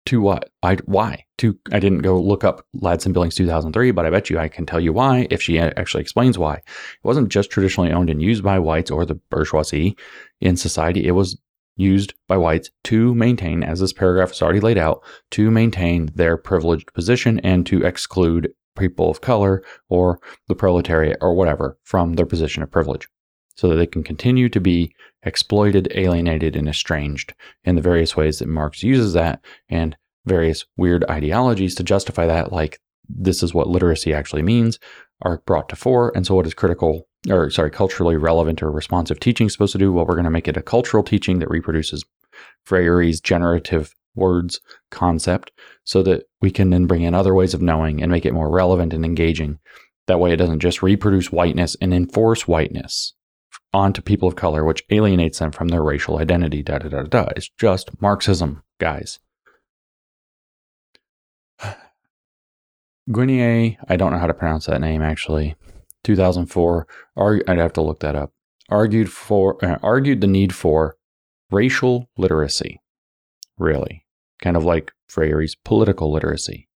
S1: To what? I why? To I didn't go look up Ladson Billings 2003, but I bet you I can tell you why if she actually explains why. It wasn't just traditionally owned and used by whites or the bourgeoisie in society. It was used by whites to maintain, as this paragraph is already laid out, to maintain their privileged position and to exclude people of color or the proletariat or whatever from their position of privilege so that they can continue to be exploited, alienated, and estranged in the various ways that Marx uses that and various weird ideologies to justify that, like this is what literacy actually means, are brought to fore. And so, what is critical, or sorry, culturally relevant or responsive teaching supposed to do? Well, we're going to make it a cultural teaching that reproduces Freire's generative words concept so that we can then bring in other ways of knowing and make it more relevant and engaging. That way, it doesn't just reproduce whiteness and enforce whiteness onto people of color, which alienates them from their racial identity. Da da da da. It's just Marxism, guys. Guinier, I don't know how to pronounce that name actually. 2004. I'd have to look that up. Argued for uh, argued the need for racial literacy. Really, kind of like Freire's political literacy,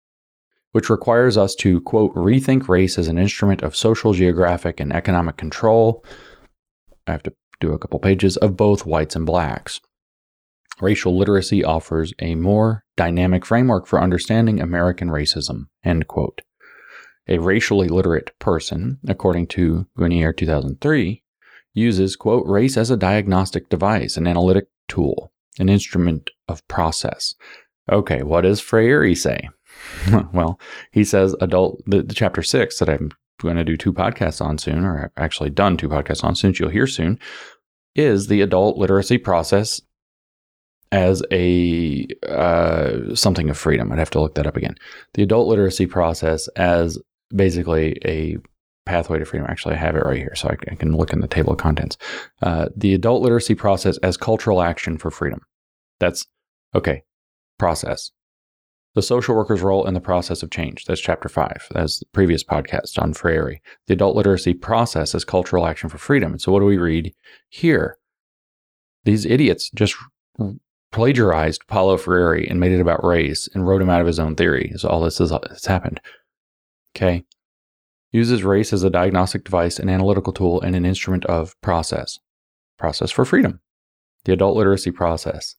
S1: which requires us to quote rethink race as an instrument of social, geographic, and economic control I have to do a couple pages of both whites and blacks. Racial literacy offers a more dynamic framework for understanding American racism. End quote. A racially literate person, according to Guinier 2003, uses, quote, race as a diagnostic device, an analytic tool, an instrument of process. Okay, what does Freire say? well, he says adult, the, the chapter six that I'm going to do two podcasts on soon, or actually done two podcasts on soon, you'll hear soon, is the adult literacy process as a uh, something of freedom. I'd have to look that up again. The adult literacy process as basically a pathway to freedom. Actually, I have it right here, so I, can look in the table of contents. Uh, the adult literacy process as cultural action for freedom. That's okay. Process. The social worker's role in the process of change. That's chapter five. That's the previous podcast on Freire. The adult literacy process as cultural action for freedom. And so, what do we read here? These idiots just plagiarized Paulo Freire and made it about race and wrote him out of his own theory. So all this has happened. Okay. Uses race as a diagnostic device, an analytical tool, and an instrument of process. Process for freedom. The adult literacy process.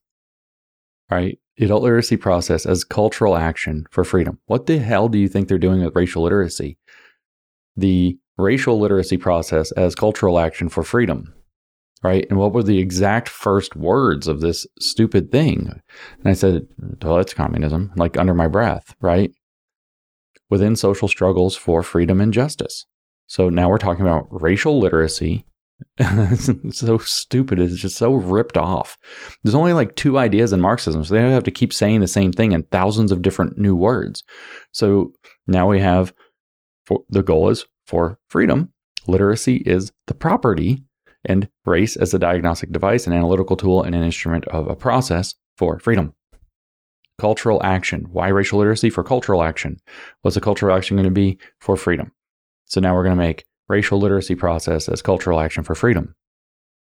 S1: Right? Adult literacy process as cultural action for freedom. What the hell do you think they're doing with racial literacy? The racial literacy process as cultural action for freedom right? And what were the exact first words of this stupid thing? And I said, well, it's communism, like under my breath, right? Within social struggles for freedom and justice. So now we're talking about racial literacy. So stupid. It's just so ripped off. There's only like two ideas in Marxism, so they have to keep saying the same thing in thousands of different new words. So now we have for, the goal is for freedom. Literacy is the property and race as a diagnostic device, an analytical tool, and an instrument of a process for freedom. Cultural action. Why racial literacy? For cultural action. What's the cultural action going to be? For freedom. So now we're going to make racial literacy process as cultural action for freedom.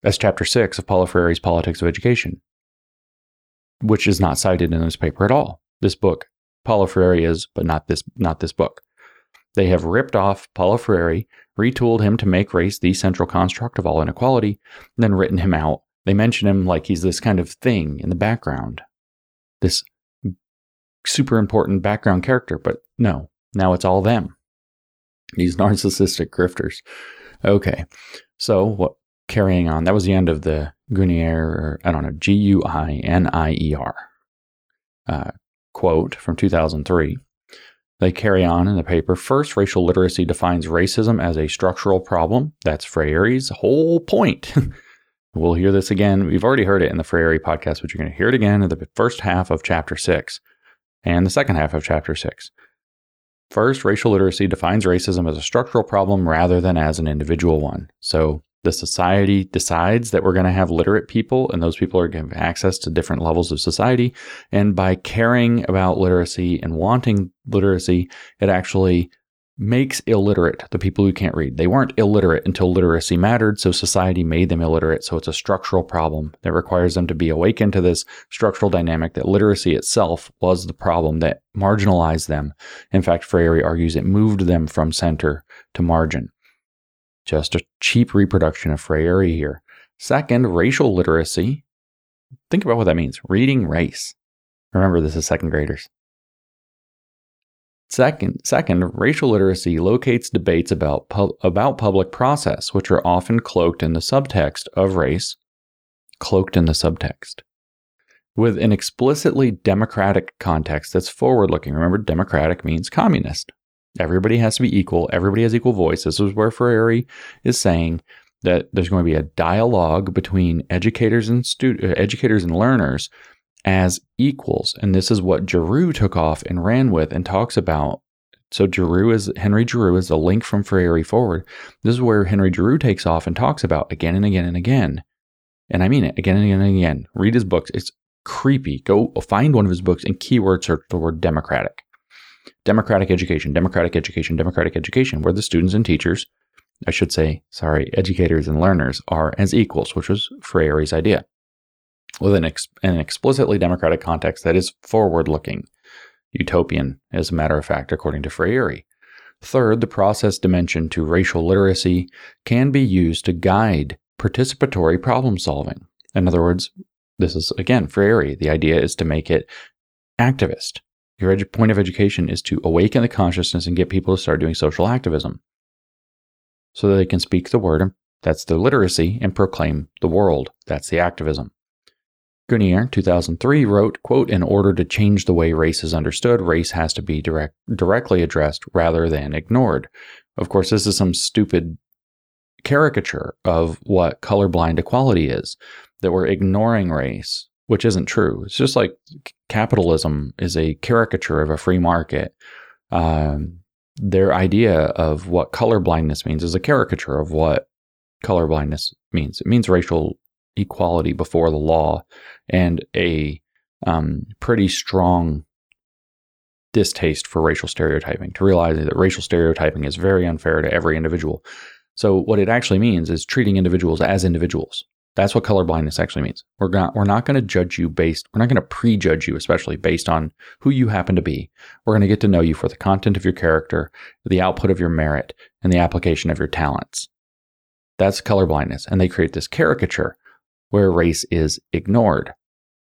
S1: That's chapter six of Paulo Freire's Politics of Education, which is not cited in this paper at all. This book, Paulo Freire is, but not this, not this book. They have ripped off Paulo Freire, retooled him to make race the central construct of all inequality, then written him out. They mention him like he's this kind of thing in the background, this super important background character, but no, now it's all them. These narcissistic grifters. Okay, so what? Carrying on, that was the end of the Guinier, or I don't know, G U I N I E R uh, quote from 2003. They carry on in the paper. First, racial literacy defines racism as a structural problem. That's Freire's whole point. we'll hear this again. We've already heard it in the Freire podcast, but you're going to hear it again in the first half of chapter six and the second half of chapter six. First, racial literacy defines racism as a structural problem rather than as an individual one. So the society decides that we're going to have literate people and those people are going to have access to different levels of society. And by caring about literacy and wanting literacy, it actually makes illiterate the people who can't read. They weren't illiterate until literacy mattered, so society made them illiterate. So it's a structural problem that requires them to be awakened to this structural dynamic that literacy itself was the problem that marginalized them. In fact, Freire argues it moved them from center to margin. Just a cheap reproduction of Freire here. Second, racial literacy. Think about what that means reading race. Remember, this is second graders. Second, second, racial literacy locates debates about, pu- about public process, which are often cloaked in the subtext of race, cloaked in the subtext, with an explicitly democratic context that's forward looking. Remember, democratic means communist. Everybody has to be equal. Everybody has equal voice. This is where Freire is saying that there's going to be a dialogue between educators and student, uh, educators and learners as equals. And this is what Giroux took off and ran with and talks about. So Giroux is Henry Giroux is a link from Freire forward. This is where Henry Giroux takes off and talks about again and again and again. And I mean it again and again and again. Read his books. It's creepy. Go find one of his books and keyword search the word democratic democratic education, democratic education, democratic education, where the students and teachers, I should say, sorry, educators and learners are as equals, which was Freire's idea. With an, ex- an explicitly democratic context that is forward looking, utopian, as a matter of fact, according to Freire. Third, the process dimension to racial literacy can be used to guide participatory problem solving. In other words, this is again Freire. The idea is to make it activist, your edu- point of education is to awaken the consciousness and get people to start doing social activism so that they can speak the word, that's the literacy, and proclaim the world, that's the activism. Guinier, 2003, wrote, quote, In order to change the way race is understood, race has to be direct, directly addressed rather than ignored. Of course, this is some stupid caricature of what colorblind equality is, that we're ignoring race which isn't true. It's just like capitalism is a caricature of a free market. Um, their idea of what color blindness means is a caricature of what color blindness means. It means racial equality before the law and a um, pretty strong distaste for racial stereotyping, to realize that racial stereotyping is very unfair to every individual. So, what it actually means is treating individuals as individuals. That's what colorblindness actually means. We're not we're not going to judge you based we're not going to prejudge you especially based on who you happen to be. We're going to get to know you for the content of your character, the output of your merit, and the application of your talents. That's colorblindness and they create this caricature where race is ignored.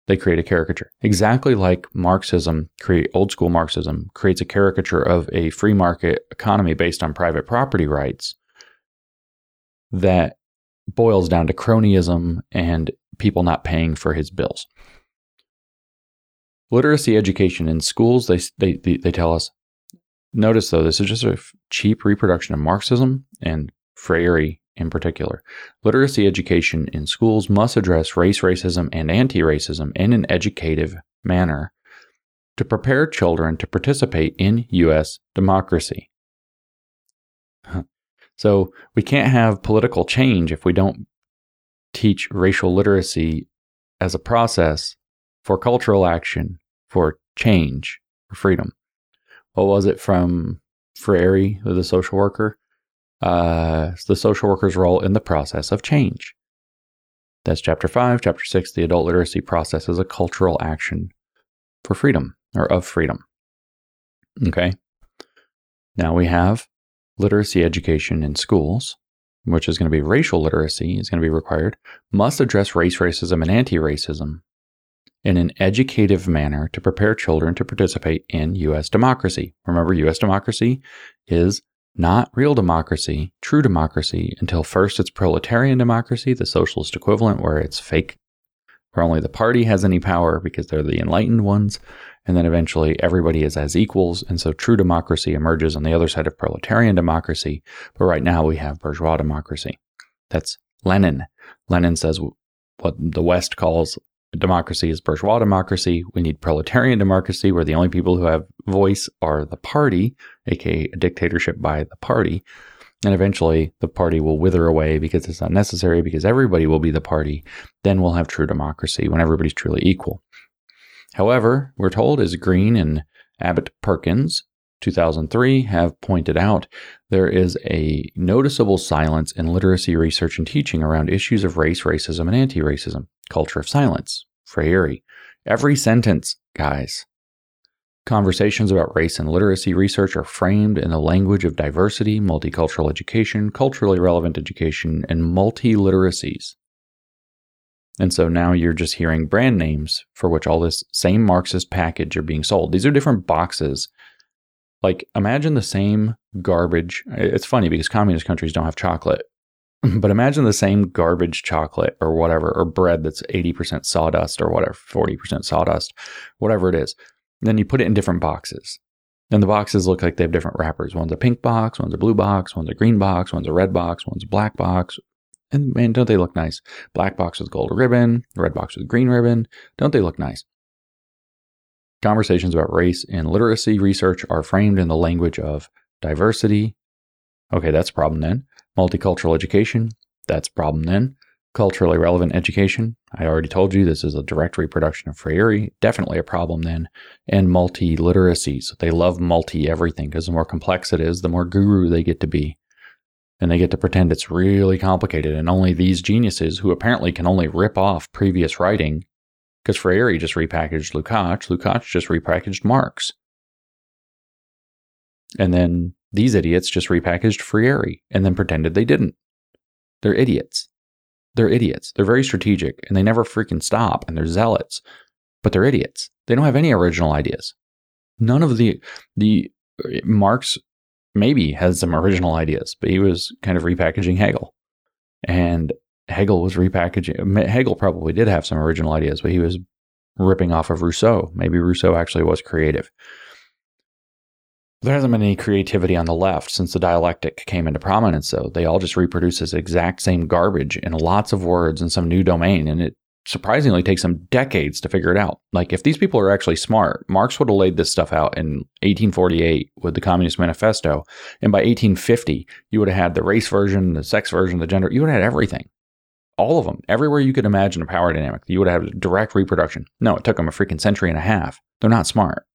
S1: They create a caricature. Exactly like Marxism, create old school Marxism creates a caricature of a free market economy based on private property rights that boils down to cronyism and people not paying for his bills. Literacy education in schools, they, they, they tell us. Notice though, this is just a cheap reproduction of Marxism and Freire in particular. Literacy education in schools must address race, racism, and anti racism in an educative manner to prepare children to participate in U.S. democracy. So we can't have political change if we don't teach racial literacy as a process for cultural action, for change, for freedom. What was it from Freire, the social worker? Uh, the social worker's role in the process of change. That's chapter five. Chapter six, the adult literacy process is a cultural action for freedom or of freedom. Okay. Now we have literacy education in schools, which is going to be racial literacy, is going to be required, must address race, racism, and anti racism in an educative manner to prepare children to participate in U.S. democracy. Remember, U.S. democracy is not real democracy, true democracy, until first it's proletarian democracy, the socialist equivalent, where it's fake, where only the party has any power because they're the enlightened ones. And then eventually everybody is as equals. And so true democracy emerges on the other side of proletarian democracy. But right now we have bourgeois democracy. That's Lenin. Lenin says what the West calls democracy is bourgeois democracy. We need proletarian democracy, where the only people who have voice are the party, aka a dictatorship by the party. And eventually the party will wither away because it's unnecessary, because everybody will be the party. Then we'll have true democracy when everybody's truly equal. However, we're told as Greene and Abbott Perkins 2003 have pointed out, there is a noticeable silence in literacy research and teaching around issues of race, racism, and anti racism. Culture of silence, Freire. Every sentence, guys. Conversations about race and literacy research are framed in the language of diversity, multicultural education, culturally relevant education, and multi literacies. And so now you're just hearing brand names for which all this same Marxist package are being sold. These are different boxes. Like imagine the same garbage. It's funny because communist countries don't have chocolate. But imagine the same garbage chocolate or whatever, or bread that's 80% sawdust or whatever, 40% sawdust, whatever it is. And then you put it in different boxes. And the boxes look like they have different wrappers. One's a pink box, one's a blue box, one's a green box, one's a red box, one's a black box, and man, don't they look nice? Black box with gold ribbon, red box with green ribbon. Don't they look nice? Conversations about race and literacy research are framed in the language of diversity. Okay, that's a problem then. Multicultural education. That's a problem then. Culturally relevant education. I already told you this is a direct reproduction of Freire. Definitely a problem then. And multi literacies. They love multi everything because the more complex it is, the more guru they get to be and they get to pretend it's really complicated and only these geniuses who apparently can only rip off previous writing because Freire just repackaged Lukács, Lukács just repackaged Marx. And then these idiots just repackaged Freire and then pretended they didn't. They're idiots. They're idiots. They're very strategic and they never freaking stop and they're zealots, but they're idiots. They don't have any original ideas. None of the the uh, Marx maybe has some original ideas, but he was kind of repackaging Hegel. And Hegel was repackaging, Hegel probably did have some original ideas, but he was ripping off of Rousseau. Maybe Rousseau actually was creative. There hasn't been any creativity on the left since the dialectic came into prominence, though. They all just reproduce this exact same garbage in lots of words in some new domain, and it surprisingly takes them decades to figure it out. Like if these people are actually smart, Marx would have laid this stuff out in 1848 with the Communist Manifesto, and by 1850 you would have had the race version, the sex version, the gender. You would have had everything, all of them, everywhere you could imagine a power dynamic. You would have direct reproduction. No, it took them a freaking century and a half. They're not smart.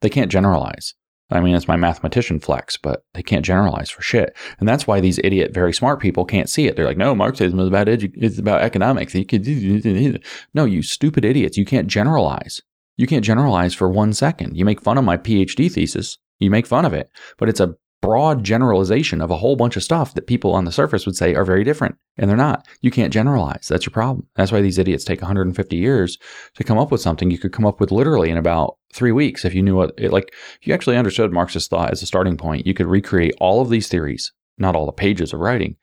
S1: They can't generalize. I mean, it's my mathematician flex, but they can't generalize for shit. And that's why these idiot, very smart people can't see it. They're like, no, Marxism is about edu- it's about economics. No, you stupid idiots. You can't generalize. You can't generalize for one second. You make fun of my PhD thesis. You make fun of it, but it's a broad generalization of a whole bunch of stuff that people on the surface would say are very different, and they're not. You can't generalize. That's your problem. That's why these idiots take 150 years to come up with something you could come up with literally in about three weeks if you knew what it like. If you actually understood Marxist thought as a starting point, you could recreate all of these theories, not all the pages of writing,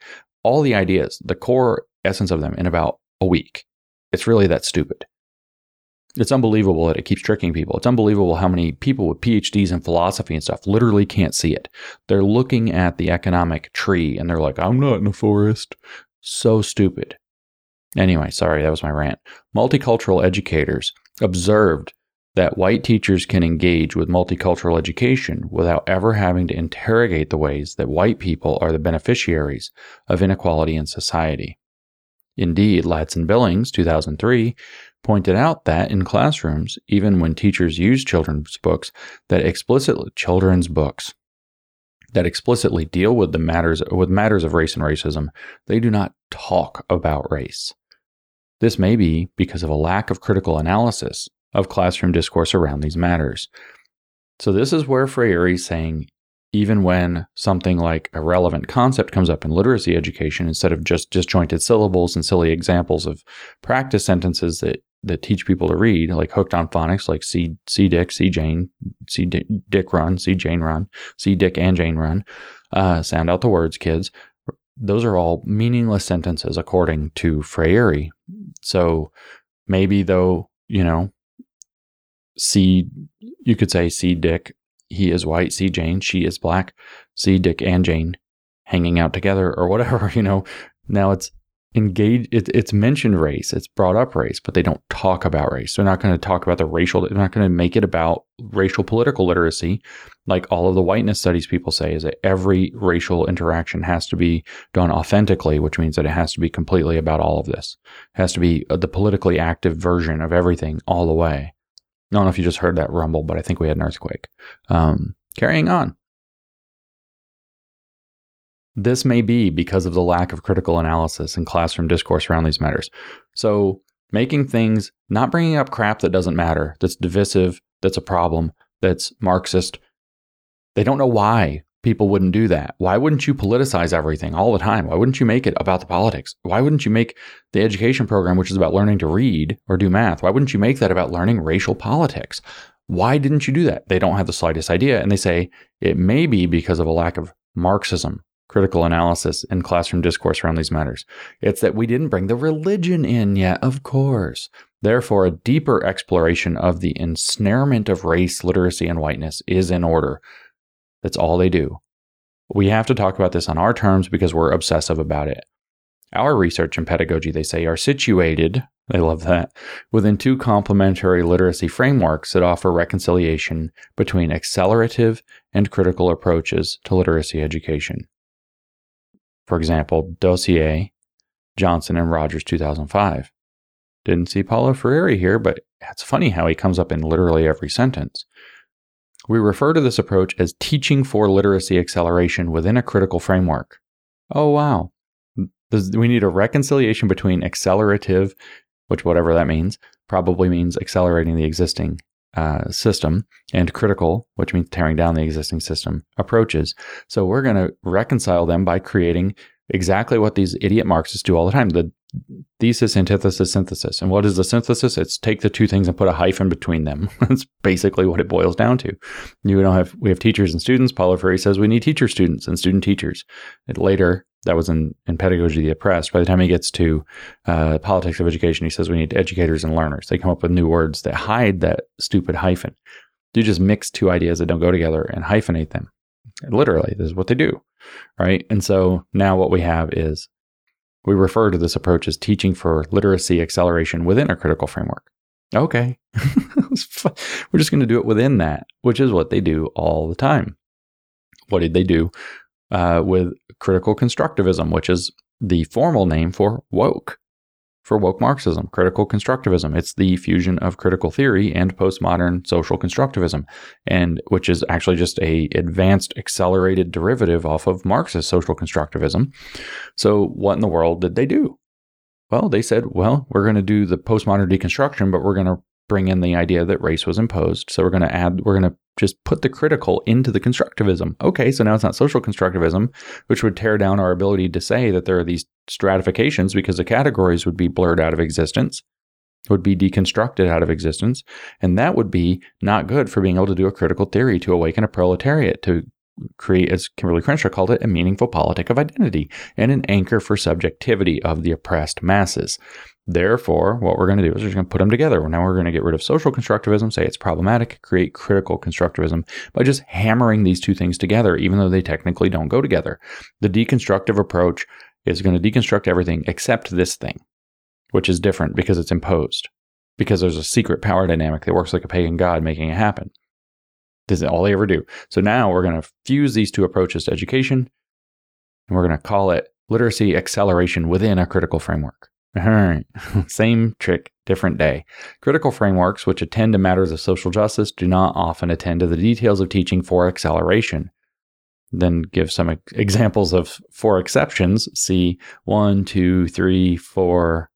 S1: all the ideas, the core essence of them in about a week. It's really that stupid. It's unbelievable that it keeps tricking people. It's unbelievable how many people with PhDs in philosophy and stuff literally can't see it. They're looking at the economic tree and they're like, I'm not in a forest. So stupid. Anyway, sorry, that was my rant. Multicultural educators observed that white teachers can engage with multicultural education without ever having to interrogate the ways that white people are the beneficiaries of inequality in society. Indeed, Ladson Billings, 2003, pointed out that in classrooms, even when teachers use children's books that explicitly children's books that explicitly deal with the matters with matters of race and racism, they do not talk about race. This may be because of a lack of critical analysis of classroom discourse around these matters. So this is where Freire is saying even when something like a relevant concept comes up in literacy education, instead of just disjointed syllables and silly examples of practice sentences that that teach people to read, like hooked on phonics, like see see Dick, see Jane, see Dick run, see Jane run, see Dick and Jane run. Uh, sound out the words, kids. Those are all meaningless sentences according to Freire. So maybe though, you know, see, you could say see Dick, he is white. See Jane, she is black. See Dick and Jane hanging out together or whatever. You know, now it's engage it, it's mentioned race it's brought up race but they don't talk about race they're not going to talk about the racial they're not going to make it about racial political literacy like all of the whiteness studies people say is that every racial interaction has to be done authentically which means that it has to be completely about all of this it has to be uh, the politically active version of everything all the way I don't know if you just heard that rumble, but I think we had an earthquake. Um, carrying on. This may be because of the lack of critical analysis and classroom discourse around these matters. So, making things, not bringing up crap that doesn't matter, that's divisive, that's a problem, that's Marxist. They don't know why people wouldn't do that. Why wouldn't you politicize everything all the time? Why wouldn't you make it about the politics? Why wouldn't you make the education program, which is about learning to read or do math, why wouldn't you make that about learning racial politics? Why didn't you do that? They don't have the slightest idea. And they say it may be because of a lack of Marxism critical analysis and classroom discourse around these matters. It's that we didn't bring the religion in yet, of course. Therefore, a deeper exploration of the ensnarement of race, literacy, and whiteness is in order. That's all they do. We have to talk about this on our terms because we're obsessive about it. Our research and pedagogy, they say, are situated, they love that, within two complementary literacy frameworks that offer reconciliation between accelerative and critical approaches to literacy education. For example, Dozier, Johnston, and Rogers 2005. Didn't see Paulo Freire here, but it's funny how he comes up in literally every sentence. We refer to this approach as teaching for literacy acceleration within a critical framework. Oh, wow. We need a reconciliation between accelerative, which, whatever that means, probably means accelerating the existing uh, system, and critical, which means tearing down the existing system, approaches. So we're going to reconcile them by creating exactly what these idiot Marxists do all the time the thesis, antithesis, synthesis. And what is the synthesis? It's take the two things and put a hyphen between them. That's basically what it boils down to. You don't have we have teachers and students. Paulo Freire says we need teacher students and student teachers. And later, that was in, in Pedagogy of the Oppressed. By the time he gets to uh, Politics of Education, he says we need educators and learners. They come up with new words that hide that stupid hyphen. You just mix two ideas that don't go together and hyphenate them. Literally, this is what they do. Right. And so now what we have is We refer to this approach as teaching for literacy acceleration within a critical framework. Okay. We're just going to do it within that, which is what they do all the time. What did they do uh, with critical constructivism, which is the formal name for woke? For woke Marxism, critical constructivism. It's the fusion of critical theory and postmodern social constructivism, and which is actually just a advanced accelerated derivative off of Marxist social constructivism. So what in the world did they do? Well, they said, well, we're going to do the postmodern deconstruction, but we're going to bring in the idea that race was imposed. So we're going to add, we're going to just put the critical into the constructivism. Okay, so now it's not social constructivism, which would tear down our ability to say that there are these stratifications because the categories would be blurred out of existence, would be deconstructed out of existence. And that would be not good for being able to do a critical theory to awaken a proletariat, to create, as Kimberlé Crenshaw called it, a meaningful politic of identity and an anchor for subjectivity of the oppressed masses. Therefore, what we're going to do is we're just going to put them together. Now we're going to get rid of social constructivism, say it's problematic, create critical constructivism by just hammering these two things together, even though they technically don't go together. The deconstructive approach is going to deconstruct everything except this thing, which is different because it's imposed, because there's a secret power dynamic that works like a pagan god making it happen. This is all they ever do. So now we're going to fuse these two approaches to education, and we're going to call it literacy acceleration within a critical framework. All right. Same trick, different day. Critical frameworks, which attend to matters of social justice, do not often attend to the details of teaching for acceleration. Then give some examples of four exceptions. See one, two, three, four,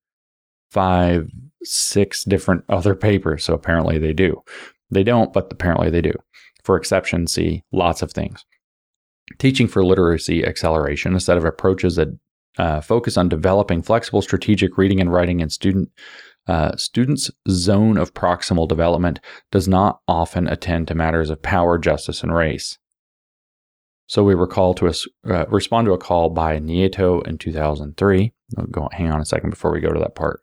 S1: five, six different other papers. So apparently they do. They don't, but apparently they do. For exceptions, see lots of things. Teaching for literacy acceleration, a set of approaches that uh, focus on developing flexible strategic reading and writing in student uh, students' zone of proximal development does not often attend to matters of power, justice, and race. So we recall to uh, respond to a call by Nieto in 2003. Go, hang on a second before we go to that part.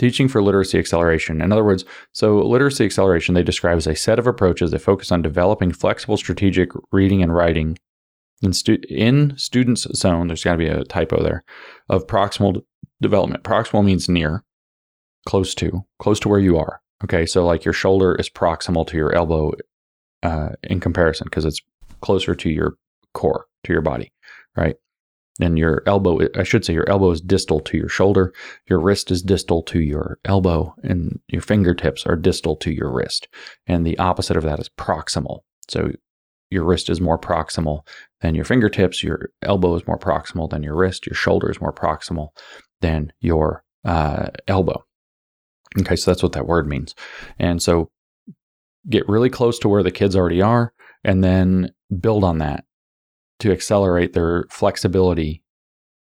S1: Teaching for literacy acceleration. In other words, so literacy acceleration they describe as a set of approaches that focus on developing flexible strategic reading and writing in, stu- in students' zone, there's got to be a typo there, of proximal development. Proximal means near, close to, close to where you are. Okay, so like your shoulder is proximal to your elbow uh, in comparison because it's closer to your core, to your body, right? And your elbow, I should say, your elbow is distal to your shoulder, your wrist is distal to your elbow, and your fingertips are distal to your wrist. And the opposite of that is proximal. So your wrist is more proximal than your fingertips, your elbow is more proximal than your wrist, your shoulder is more proximal than your uh, elbow. Okay, so that's what that word means. And so get really close to where the kids already are and then build on that to accelerate their flexibility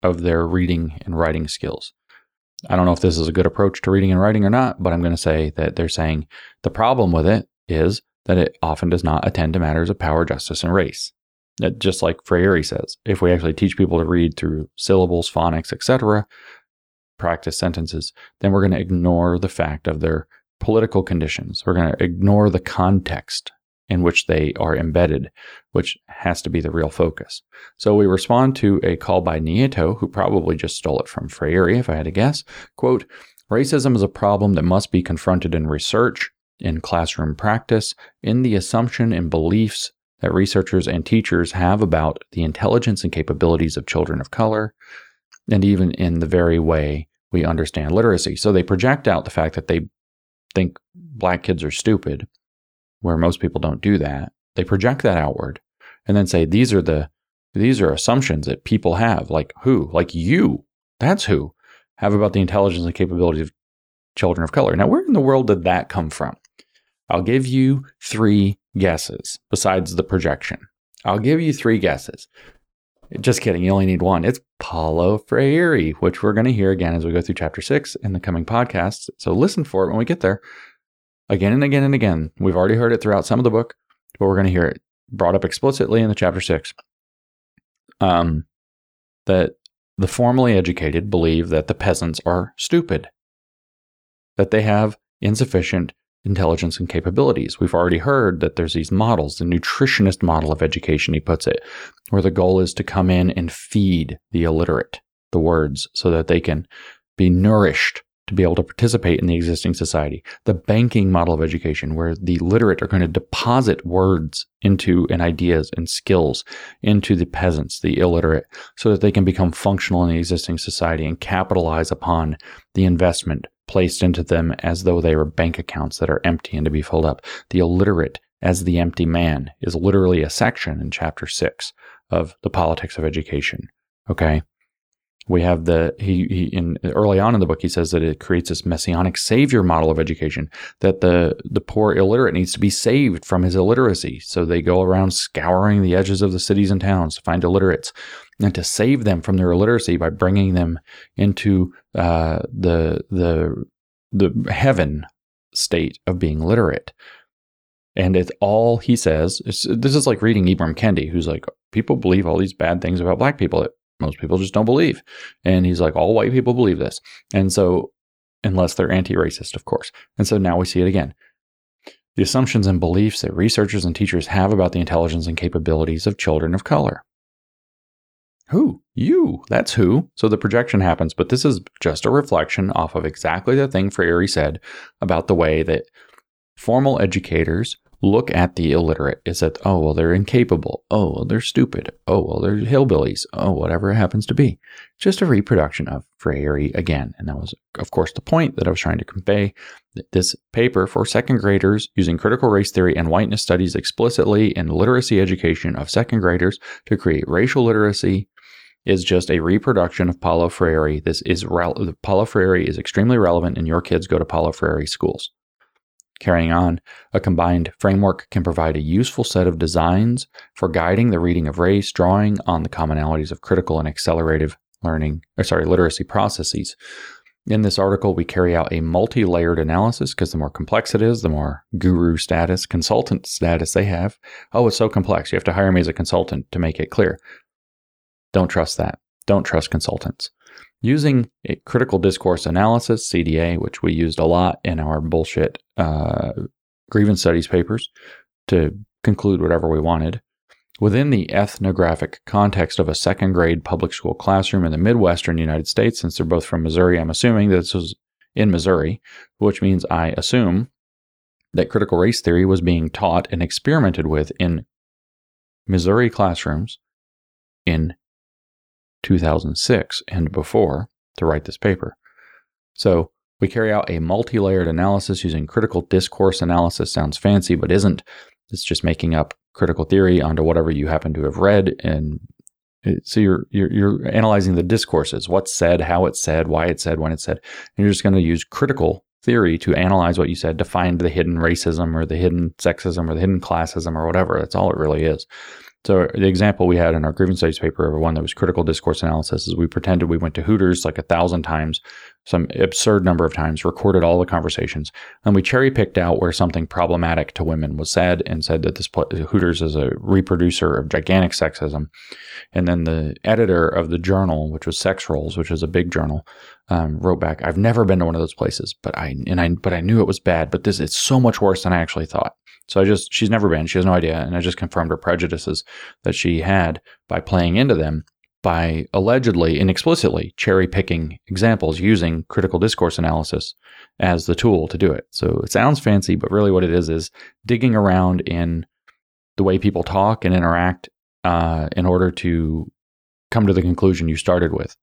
S1: of their reading and writing skills. I don't know if this is a good approach to reading and writing or not, but I'm going to say that they're saying the problem with it is that it often does not attend to matters of power, justice, and race. That just like Freire says, if we actually teach people to read through syllables, phonics, etc., practice sentences, then we're going to ignore the fact of their political conditions. We're going to ignore the context in which they are embedded, which has to be the real focus. So we respond to a call by Nieto, who probably just stole it from Freire, if I had to guess. Quote, Racism is a problem that must be confronted in research, in classroom practice, in the assumption and beliefs that researchers and teachers have about the intelligence and capabilities of children of color, and even in the very way we understand literacy. So they project out the fact that they think black kids are stupid, where most people don't do that. They project that outward and then say these are the these are assumptions that people have, like who? Like you. That's who have about the intelligence and capabilities of children of color. Now, where in the world did that come from? I'll give you three guesses besides the projection. I'll give you three guesses. Just kidding, you only need one. It's Paulo Freire, which we're going to hear again as we go through chapter six in the coming podcasts. So listen for it when we get there. Again and again and again. We've already heard it throughout some of the book, but we're going to hear it brought up explicitly in the chapter six. Um, that the formally educated believe that the peasants are stupid, that they have insufficient intelligence and capabilities. We've already heard that there's these models, the nutritionist model of education, he puts it, where the goal is to come in and feed the illiterate, the words so that they can be nourished to be able to participate in the existing society. The banking model of education, where the literate are going to deposit words into and ideas and skills into the peasants, the illiterate, so that they can become functional in the existing society and capitalize upon the investment placed into them as though they were bank accounts that are empty and to be filled up. The illiterate as the empty man is literally a section in chapter six of the politics of education. Okay we have the he, he in early on in the book he says that it creates this messianic savior model of education that the the poor illiterate needs to be saved from his illiteracy so they go around scouring the edges of the cities and towns to find illiterates and to save them from their illiteracy by bringing them into uh, the the the heaven state of being literate and it's all he says. this is like reading Ibram Kendi, who's like, people believe all these bad things about black people most people just don't believe. And he's like, all white people believe this. And so, unless they're anti racist, of course. And so now we see it again. The assumptions and beliefs that researchers and teachers have about the intelligence and capabilities of children of color. Who? You. That's who. So the projection happens, but this is just a reflection off of exactly the thing Freire said about the way that formal educators look at the illiterate is that, oh, well, they're incapable. Oh, well, they're stupid. Oh, well, they're hillbillies. Oh, whatever it happens to be. Just a reproduction of Freire again. And that was, of course, the point that I was trying to convey. This paper for second graders using critical race theory and whiteness studies explicitly in literacy education of second graders to create racial literacy is just a reproduction of Paulo Freire. This is Paulo Freire is extremely relevant, and your kids go to Paulo Freire schools. Carrying on, a combined framework can provide a useful set of designs for guiding the reading of race, drawing on the commonalities of critical and accelerative learning, or sorry, literacy processes. In this article, we carry out a multi layered analysis because the more complex it is, the more guru status, consultant status they have. Oh, it's so complex. You have to hire me as a consultant to make it clear. Don't trust that. Don't trust consultants. Using a critical discourse analysis, CDA, which we used a lot in our bullshit uh, grievance studies papers to conclude whatever we wanted, within the ethnographic context of a second grade public school classroom in the Midwestern United States, since they're both from Missouri, I'm assuming this was in Missouri, which means I assume that critical race theory was being taught and experimented with in Missouri classrooms in 2006 and before to write this paper. So we carry out a multi layered analysis using critical discourse analysis. Sounds fancy, but isn't. It's just making up critical theory onto whatever you happen to have read. And so you're, you're, you're analyzing the discourses, what's said, how it's said, why it's said, when it's said. And you're just going to use critical theory to analyze what you said to find the hidden racism or the hidden sexism or the hidden classism or whatever. That's all it really is. So the example we had in our grievance studies paper of one that was critical discourse analysis is we pretended we went to Hooters like a thousand times, some absurd number of times, recorded all the conversations, and we cherry picked out where something problematic to women was said and said that this Hooters is a reproducer of gigantic sexism. And then the editor of the journal, which was Sex Roles, which is a big journal, um, wrote back, "I've never been to one of those places, but I and I but I knew it was bad, but this it's so much worse than I actually thought." So I just, she's never been, she has no idea. And I just confirmed her prejudices that she had by playing into them by allegedly and explicitly cherry picking examples using critical discourse analysis as the tool to do it. So it sounds fancy, but really what it is is digging around in the way people talk and interact uh, in order to come to the conclusion you started with.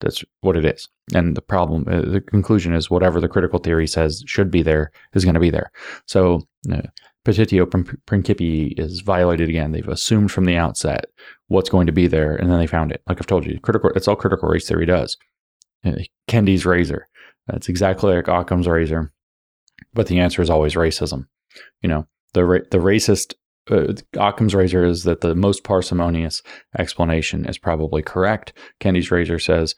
S1: That's what it is. And the problem, uh, the conclusion is whatever the critical theory says should be there is going to be there. So, uh, petitio principii is violated again. They've assumed from the outset what's going to be there, and then they found it. Like I've told you, critical. It's all critical race theory does. Uh, Kendi's razor. That's exactly like Occam's razor, but the answer is always racism. You know, the ra- the racist uh, Occam's razor is that the most parsimonious explanation is probably correct. Kendi's razor says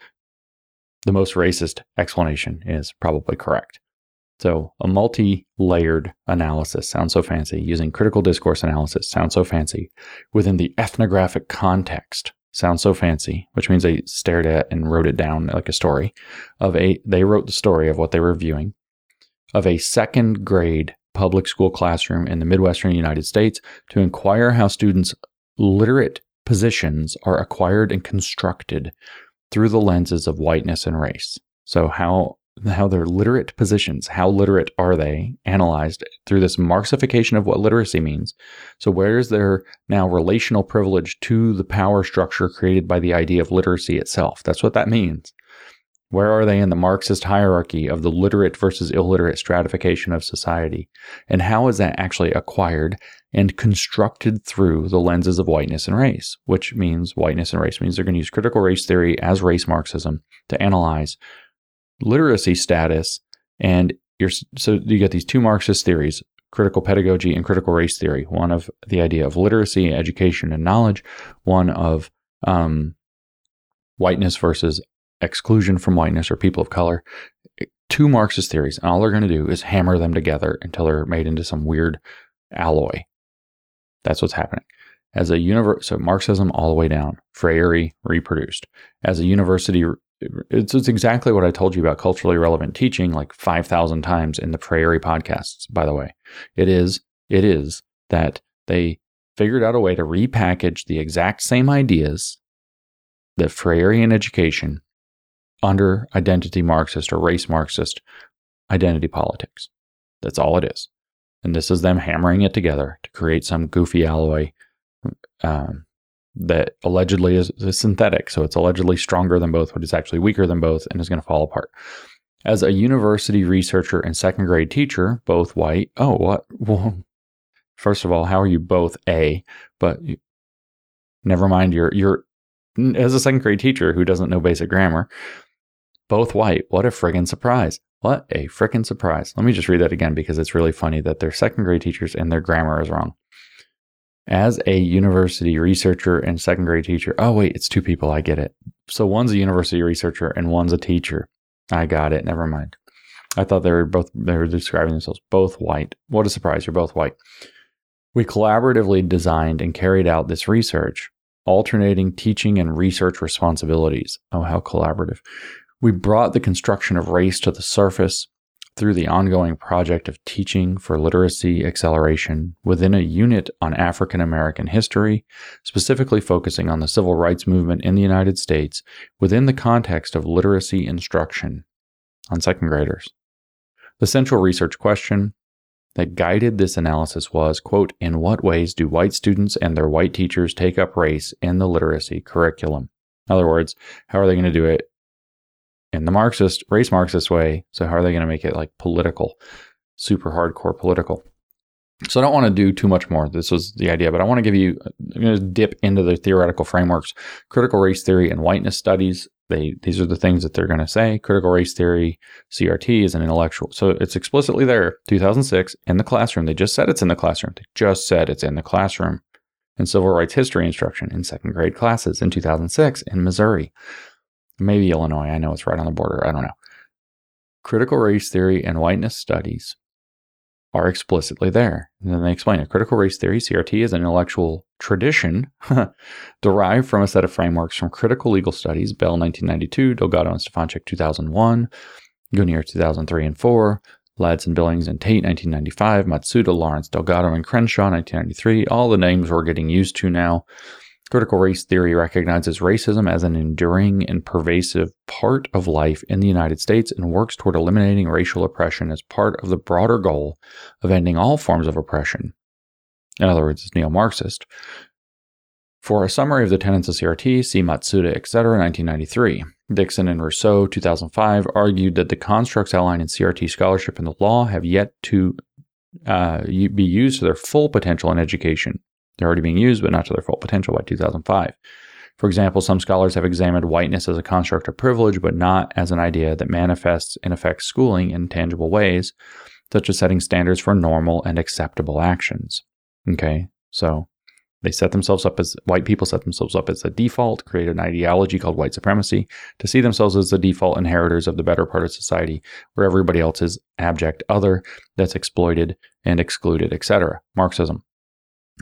S1: the most racist explanation is probably correct. So, a multi layered analysis sounds so fancy. Using critical discourse analysis sounds so fancy. Within the ethnographic context sounds so fancy, which means they stared at and wrote it down like a story of a, they wrote the story of what they were viewing of a second grade public school classroom in the Midwestern United States to inquire how students' literate positions are acquired and constructed through the lenses of whiteness and race. So how how their literate positions, how literate are they, analyzed through this Marxification of what literacy means. So, where is their now relational privilege to the power structure created by the idea of literacy itself? That's what that means. Where are they in the Marxist hierarchy of the literate versus illiterate stratification of society? And how is that actually acquired and constructed through the lenses of whiteness and race? Which means whiteness and race means they're going to use critical race theory as race Marxism to analyze literacy status. And you're, so you get these two Marxist theories critical pedagogy and critical race theory one of the idea of literacy, education, and knowledge, one of um, whiteness versus exclusion from whiteness or people of color. Two Marxist theories, and all they're going to do is hammer them together until they're made into some weird alloy. That's what's happening. As a universe, so Marxism all the way down, Freire reproduced. As a university, it's, it's exactly what I told you about culturally relevant teaching, like five thousand times in the Freire podcasts. By the way, it is it is that they figured out a way to repackage the exact same ideas that Freirean education under identity Marxist or race Marxist identity politics. That's all it is. And this is them hammering it together to create some goofy alloy um, that allegedly is, is, synthetic. So it's allegedly stronger than both, but it's actually weaker than both and is going to fall apart. As a university researcher and second grade teacher, both white. Oh, what? Well, first of all, how are you both A? But you, never mind, you're, you're, as a second grade teacher who doesn't know basic grammar, both white. What a friggin' surprise. What a frickin' surprise. Let me just read that again because it's really funny that they're second grade teachers and their grammar is wrong. As a university researcher and second grade teacher, oh, wait, it's two people. I get it. So one's a university researcher and one's a teacher. I got it. Never mind. I thought they were both, they were describing themselves both white. What a surprise. You're both white. We collaboratively designed and carried out this research, alternating teaching and research responsibilities. Oh, how collaborative. We brought the construction of race to the surface through the ongoing project of teaching for literacy acceleration within a unit on African American history, specifically focusing on the civil rights movement in the United States within the context of literacy instruction on second graders. The central research question that guided this analysis was, quote, in what ways do white students and their white teachers take up race in the literacy curriculum? In other words, how are they going to do it in the Marxist, race Marxist way. So, how are they going to make it like political, super hardcore political? So, I don't want to do too much more. This was the idea, but I want to give you, I'm going to dip into the theoretical frameworks. Critical race theory and whiteness studies. They, these are the things that they're going to say. Critical race theory, CRT is an intellectual. So it's explicitly there, 2006, in the classroom. They just said it's in the classroom. They just said it's in the classroom in civil rights history instruction in second grade classes in 2006 in Missouri. Maybe Illinois. I know it's right on the border. I don't know. Critical race theory and whiteness studies are explicitly there. And then they explain it. Critical race theory, CRT, is an intellectual tradition derived from a set of frameworks from critical legal studies, Bell 1992, Delgado and Stefancic 2001, Guinier 2003 and 4, Ladson, Billings, and Tate 1995, Matsuda, Lawrence, Delgado, and Crenshaw 1993. All the names we're getting used to now. Critical race theory recognizes racism as an enduring and pervasive part of life in the United States and works toward eliminating racial oppression as part of the broader goal of ending all forms of oppression. In other words, it's neo Marxist. For a summary of the tenets of CRT, see Matsuda, etc., 1993. Dixon and Rousseau, 2005, argued that the constructs outlined in CRT scholarship and the law have yet to uh, be used to their full potential in education. They're already being used, but not to their full potential by 2005. For example, some scholars have examined whiteness as a construct of privilege, but not as an idea that manifests and affects schooling in tangible ways, such as setting standards for normal and acceptable actions. Okay, so they set themselves up as white people set themselves up as a default, create an ideology called white supremacy to see themselves as the default inheritors of the better part of society, where everybody else is abject other that's exploited and excluded, etc. Marxism.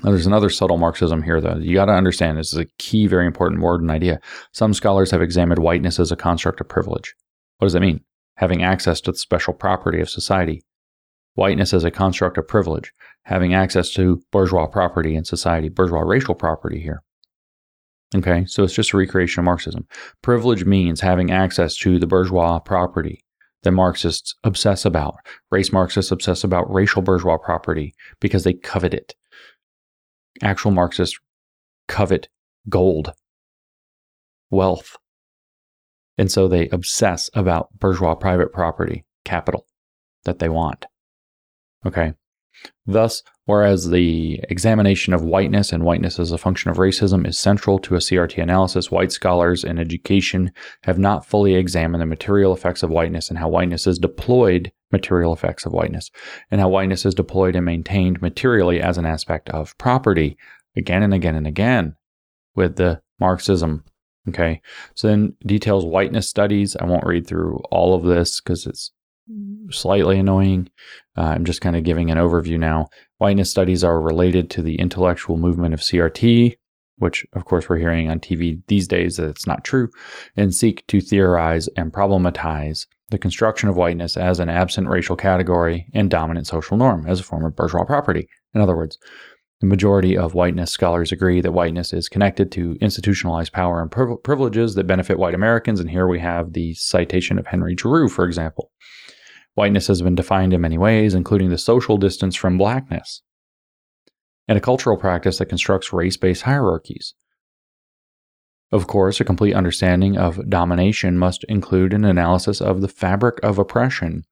S1: Now, there's another subtle Marxism here, though. You got to understand this is a key, very important word and idea. Some scholars have examined whiteness as a construct of privilege. What does that mean? Having access to the special property of society. Whiteness as a construct of privilege, having access to bourgeois property in society, bourgeois racial property here. Okay, so it's just a recreation of Marxism. Privilege means having access to the bourgeois property that Marxists obsess about. Race Marxists obsess about racial bourgeois property because they covet it. Actual Marxists covet gold, wealth. And so they obsess about bourgeois private property, capital that they want. Okay. Thus, whereas the examination of whiteness and whiteness as a function of racism is central to a CRT analysis, white scholars in education have not fully examined the material effects of whiteness and how whiteness is deployed material effects of whiteness and how whiteness is deployed and maintained materially as an aspect of property again and again and again with the Marxism. Okay. So then details whiteness studies. I won't read through all of this because it's slightly annoying. Uh, I'm just kind of giving an overview now. Whiteness studies are related to the intellectual movement of CRT, which of course we're hearing on TV these days that it's not true, and seek to theorize and problematize the construction of whiteness as an absent racial category and dominant social norm as a form of bourgeois property. In other words, the majority of whiteness scholars agree that whiteness is connected to institutionalized power and privileges that benefit white Americans. And here we have the citation of Henry Giroux, for example. Whiteness has been defined in many ways, including the social distance from blackness, and a cultural practice that constructs race based hierarchies. Of course, a complete understanding of domination must include an analysis of the fabric of oppression,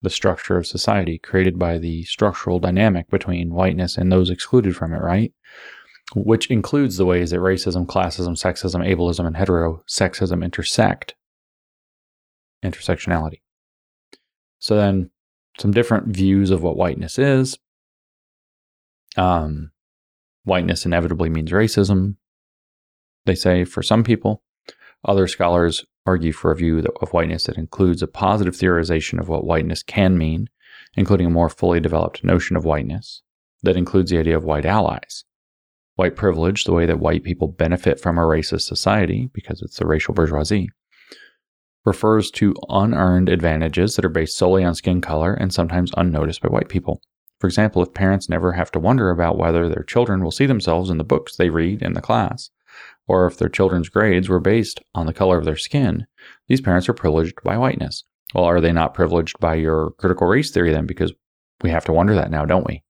S1: the structure of society created by the structural dynamic between whiteness and those excluded from it, right? Which includes the ways that racism, classism, sexism, ableism, and heterosexism intersect. Intersectionality. So then some different views of what whiteness is. Um, whiteness inevitably means racism, they say, for some people. Other scholars argue for a view of whiteness that includes a positive theorization of what whiteness can mean, including a more fully developed notion of whiteness that includes the idea of white allies. White privilege, the way that white people benefit from a racist society because it's the racial bourgeoisie, refers to unearned advantages that are based solely on skin color and sometimes unnoticed by white people. For example, if parents never have to wonder about whether their children will see themselves in the books they read in the class, or if their children's grades were based on the color of their skin, these parents are privileged by whiteness. Well, are they not privileged by your critical race theory then? Because we have to wonder that now, don't we?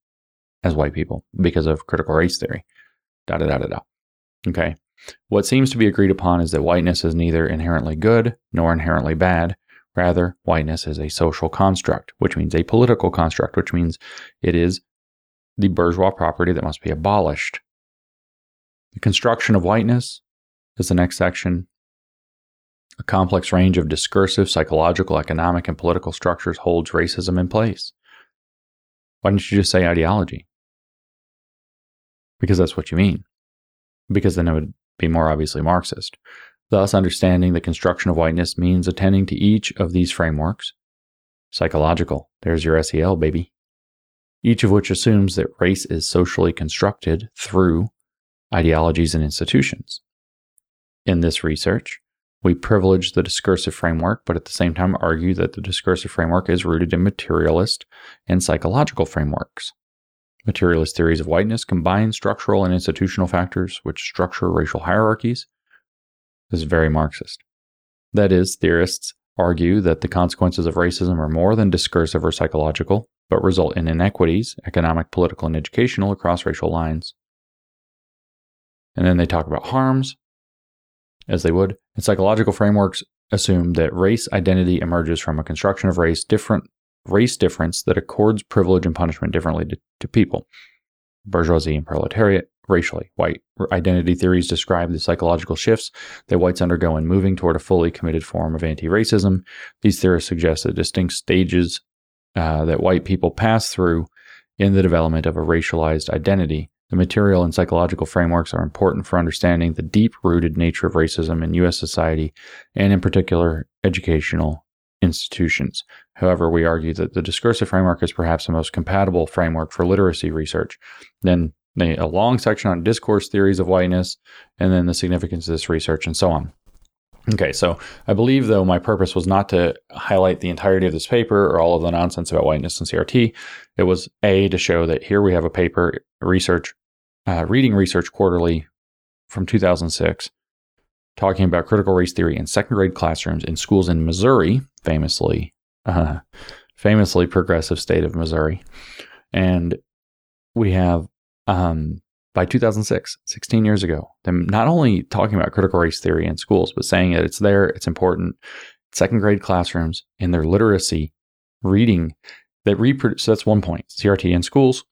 S1: As white people, because of critical race theory. Da da da da da. Okay. What seems to be agreed upon is that whiteness is neither inherently good nor inherently bad. Rather, whiteness is a social construct, which means a political construct, which means it is the bourgeois property that must be abolished. The construction of whiteness is the next section. A complex range of discursive, psychological, economic, and political structures holds racism in place. Why don't you just say ideology? Because that's what you mean. Because then it would be more obviously Marxist. Thus, understanding the construction of whiteness means attending to each of these frameworks. Psychological, there's your SEL, baby. Each of which assumes that race is socially constructed through ideologies and institutions. In this research, we privilege the discursive framework, but at the same time argue that the discursive framework is rooted in materialist and psychological frameworks. Materialist theories of whiteness combine structural and institutional factors which structure racial hierarchies. This is very Marxist. That is, theorists argue that the consequences of racism are more than discursive or psychological, but result in inequities, economic, political, and educational, across racial lines. And then they talk about harms, as they would. And psychological frameworks assume that race identity emerges from a construction of race different race difference that accords privilege and punishment differently to, to people. Bourgeoisie and proletariat, racially, white identity theories describe the psychological shifts that whites undergo in moving toward a fully committed form of anti racism. These theorists suggest the distinct stages uh, that white people pass through in the development of a racialized identity. The material and psychological frameworks are important for understanding the deep rooted nature of racism in U.S. society and, in particular, educational institutions. However, we argue that the discursive framework is perhaps the most compatible framework for literacy research. Then a long section on discourse theories of whiteness, and then the significance of this research, and so on. Okay, so I believe, though, my purpose was not to highlight the entirety of this paper or all of the nonsense about whiteness and CRT. It was A, to show that here we have a paper, research, uh, reading research quarterly from 2006 talking about critical race theory in second grade classrooms in schools in Missouri, famously, uh, famously progressive state of Missouri. And we have, um, by 2006, 16 years ago, them not only talking about critical race theory in schools, but saying that it's there, it's important, second grade classrooms in their literacy reading that reproduce. So that's one point. CRT in schools,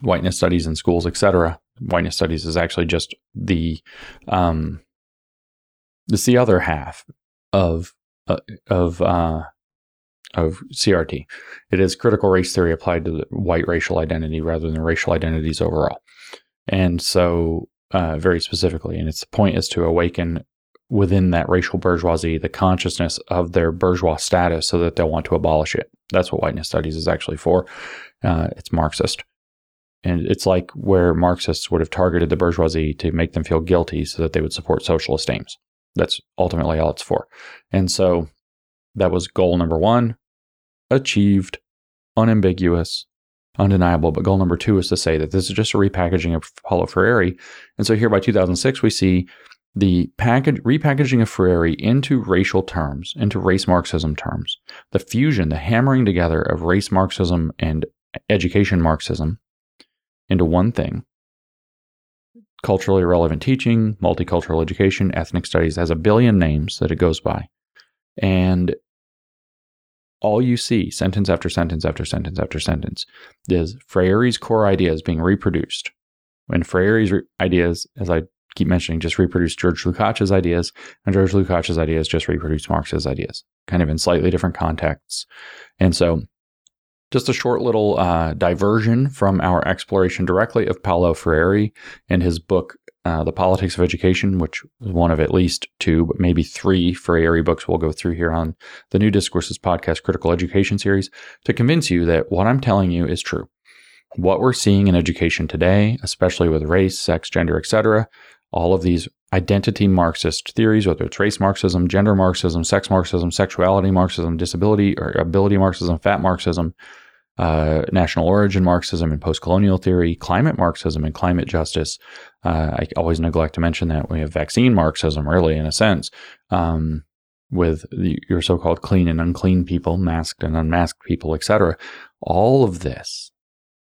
S1: whiteness studies in schools, etc. Whiteness studies is actually just the um, it's the other half of uh, of uh, of CRT. It is critical race theory applied to the white racial identity rather than racial identities overall, and so uh, very specifically. And its point is to awaken within that racial bourgeoisie the consciousness of their bourgeois status so that they'll want to abolish it. That's what whiteness studies is actually for. Uh, it's Marxist. And it's like where Marxists would have targeted the bourgeoisie to make them feel guilty so that they would support socialist aims. That's ultimately all it's for. And so that was goal number one, achieved, unambiguous, undeniable. But goal number two is to say that this is just a repackaging of Paulo Freire. And so here by 2006, we see the package, repackaging of Freire into racial terms, into race Marxism terms, the fusion, the hammering together of race Marxism and education Marxism into one thing. Culturally relevant teaching, multicultural education, ethnic studies has a billion names that it goes by. And all you see, sentence after sentence after sentence after sentence, is Freire's core ideas being reproduced. When Freire's re- ideas, as I keep mentioning, just reproduce George Lukács' ideas, and George Lukács' ideas just reproduce Marx's ideas, kind of in slightly different contexts. And so, just a short little uh, diversion from our exploration directly of Paulo Freire and his book, uh, The Politics of Education, which is one of at least two, but maybe three Freire books we'll go through here on the New Discourses Podcast Critical Education Series, to convince you that what I'm telling you is true. What we're seeing in education today, especially with race, sex, gender, etc., all of these identity Marxist theories, whether it's race Marxism, gender Marxism, sex Marxism, sexuality Marxism, disability or ability Marxism, fat Marxism, uh, national origin Marxism and post colonial theory, climate Marxism and climate justice. Uh, I always neglect to mention that we have vaccine Marxism, really, in a sense, um, with the, your so called clean and unclean people, masked and unmasked people, etc. All of this,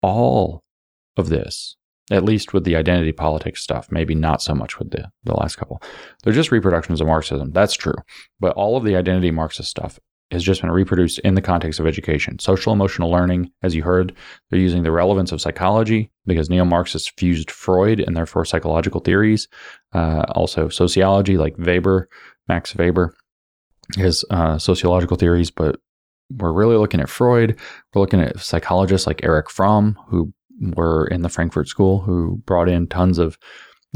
S1: all of this at least with the identity politics stuff, maybe not so much with the, the last couple. They're just reproductions of Marxism. That's true. But all of the identity Marxist stuff has just been reproduced in the context of education. Social emotional learning, as you heard, they're using the relevance of psychology because neo Marxists fused Freud and therefore psychological theories. Uh, also, sociology, like Weber, Max Weber, his uh, sociological theories, but we're really looking at Freud. We're looking at psychologists like Erich Fromm, who were in the Frankfurt School who brought in tons of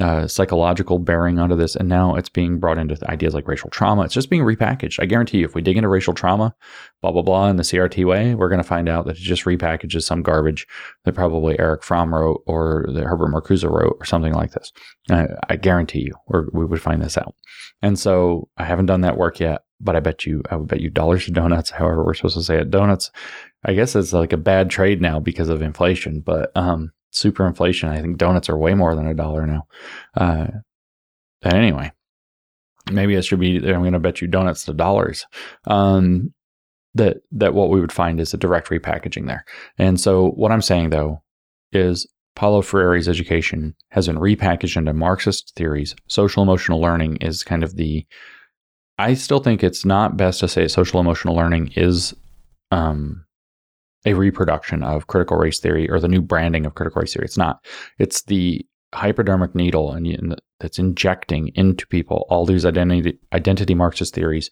S1: uh, psychological bearing onto this, and now it's being brought into ideas like racial trauma. It's just being repackaged. I guarantee you, if we dig into racial trauma, blah blah blah, in the CRT way, we're going to find out that it just repackages some garbage that probably Erich Fromm wrote or that Herbert Marcuse wrote or something like this. I, I guarantee you, we would find this out. And so I haven't done that work yet, but I bet you, I would bet you dollars to donuts, however we're supposed to say it, donuts I guess it's like a bad trade now because of inflation, but um, super inflation. I think donuts are way more than a dollar now. Uh, but anyway, maybe it should be. I'm going to bet you donuts to dollars. Um, that that what we would find is a direct repackaging there. And so what I'm saying though is Paulo Freire's education has been repackaged into Marxist theories. Social emotional learning is kind of the I still think it's not best to say social emotional learning is um, a reproduction of critical race theory or the new branding of critical race theory. It's not. It's the hypodermic needle and that's injecting into people all these identity identity Marxist theories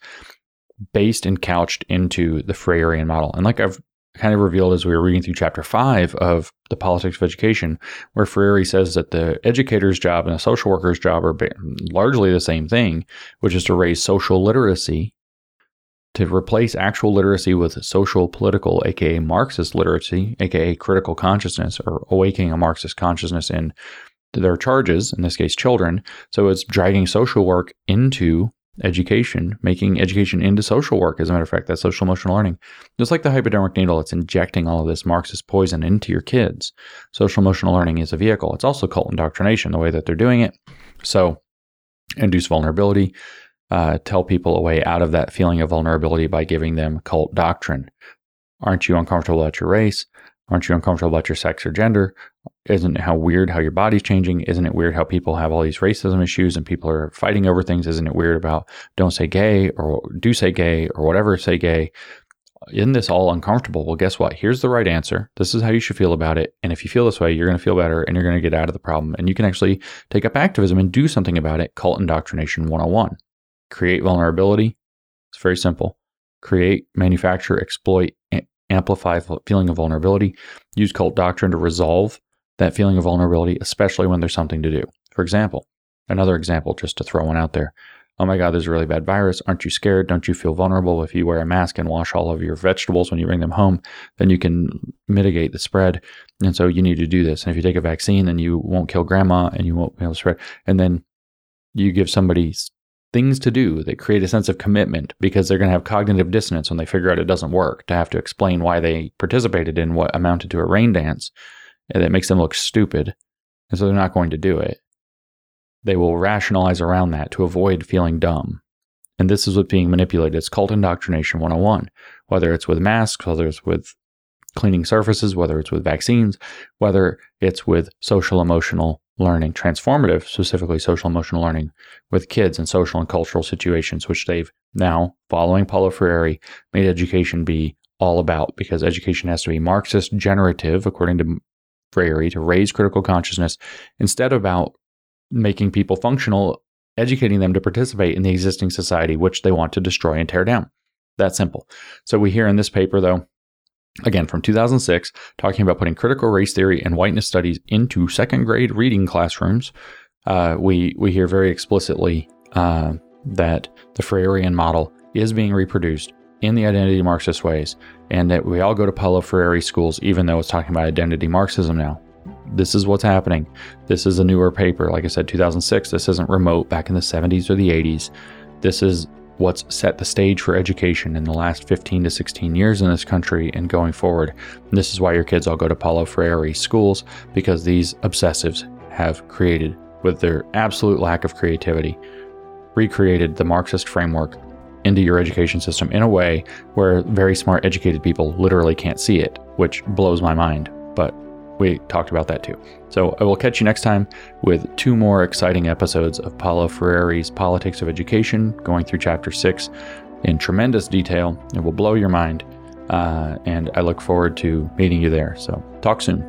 S1: based and couched into the Freirean model. And like I've kind of revealed as we were reading through chapter five of the politics of education, where Freire says that the educator's job and the social worker's job are largely the same thing, which is to raise social literacy to replace actual literacy with social political, aka Marxist literacy, aka critical consciousness, or awakening a Marxist consciousness in their charges, in this case, children. So it's dragging social work into education, making education into social work. As a matter of fact, that's social emotional learning. Just like the hypodermic needle, it's injecting all of this Marxist poison into your kids. Social emotional learning is a vehicle. It's also cult indoctrination, the way that they're doing it. So, induce vulnerability, uh, tell people a way out of that feeling of vulnerability by giving them cult doctrine. Aren't you uncomfortable about your race? Aren't you uncomfortable about your sex or gender? Isn't it how weird how your body's changing? Isn't it weird how people have all these racism issues and people are fighting over things? Isn't it weird about don't say gay or do say gay or whatever say gay? Isn't this all uncomfortable? Well, guess what? Here's the right answer. This is how you should feel about it. And if you feel this way, you're going to feel better and you're going to get out of the problem. And you can actually take up activism and do something about it. Cult indoctrination 101. Create vulnerability. It's very simple. Create, manufacture, exploit, amplify feeling of vulnerability, use cult doctrine to resolve that feeling of vulnerability, especially when there's something to do. For example, another example, just to throw one out there. Oh my God, there's a really bad virus. Aren't you scared? Don't you feel vulnerable? If you wear a mask and wash all of your vegetables when you bring them home, then you can mitigate the spread. And so you need to do this. And if you take a vaccine, then you won't kill grandma and you won't be able to spread. And then you give somebody things to do that create a sense of commitment because they're going to have cognitive dissonance when they figure out it doesn't work to have to explain why they participated in what amounted to a rain dance and that makes them look stupid and so they're not going to do it. They will rationalize around that to avoid feeling dumb. And this is what's being manipulated. It's cult indoctrination 101 whether it's with masks whether it's with cleaning surfaces whether it's with vaccines whether it's with social emotional learning, transformative, specifically social emotional learning with kids in social and cultural situations, which they've now, following Paulo Freire, made education be all about because education has to be Marxist generative, according to Freire, to raise critical consciousness instead of about making people functional, educating them to participate in the existing society, which they want to destroy and tear down. That simple. So we hear in this paper, though, again from 2006, talking about putting critical race theory and whiteness studies into second grade reading classrooms. Uh, we we hear very explicitly uh, that the Freirean model is being reproduced in the identity Marxist ways, and that we all go to Paulo Freire schools, even though it's talking about identity Marxism now. This is what's happening. This is a newer paper. Like I said, 2006. This isn't remote back in the 70s or the 80s. This is what's set the stage for education in the last 15 to 16 years in this country and going forward. And this is why your kids all go to Paulo Freire schools because these obsessives have created, with their absolute lack of creativity, recreated the Marxist framework into your education system in a way where very smart, educated people literally can't see it, which blows my mind. But we talked about that too. So I will catch you next time with two more exciting episodes of Paulo Freire's Politics of Education, going through chapter six in tremendous detail. It will blow your mind. Uh, and I look forward to meeting you there. So talk soon.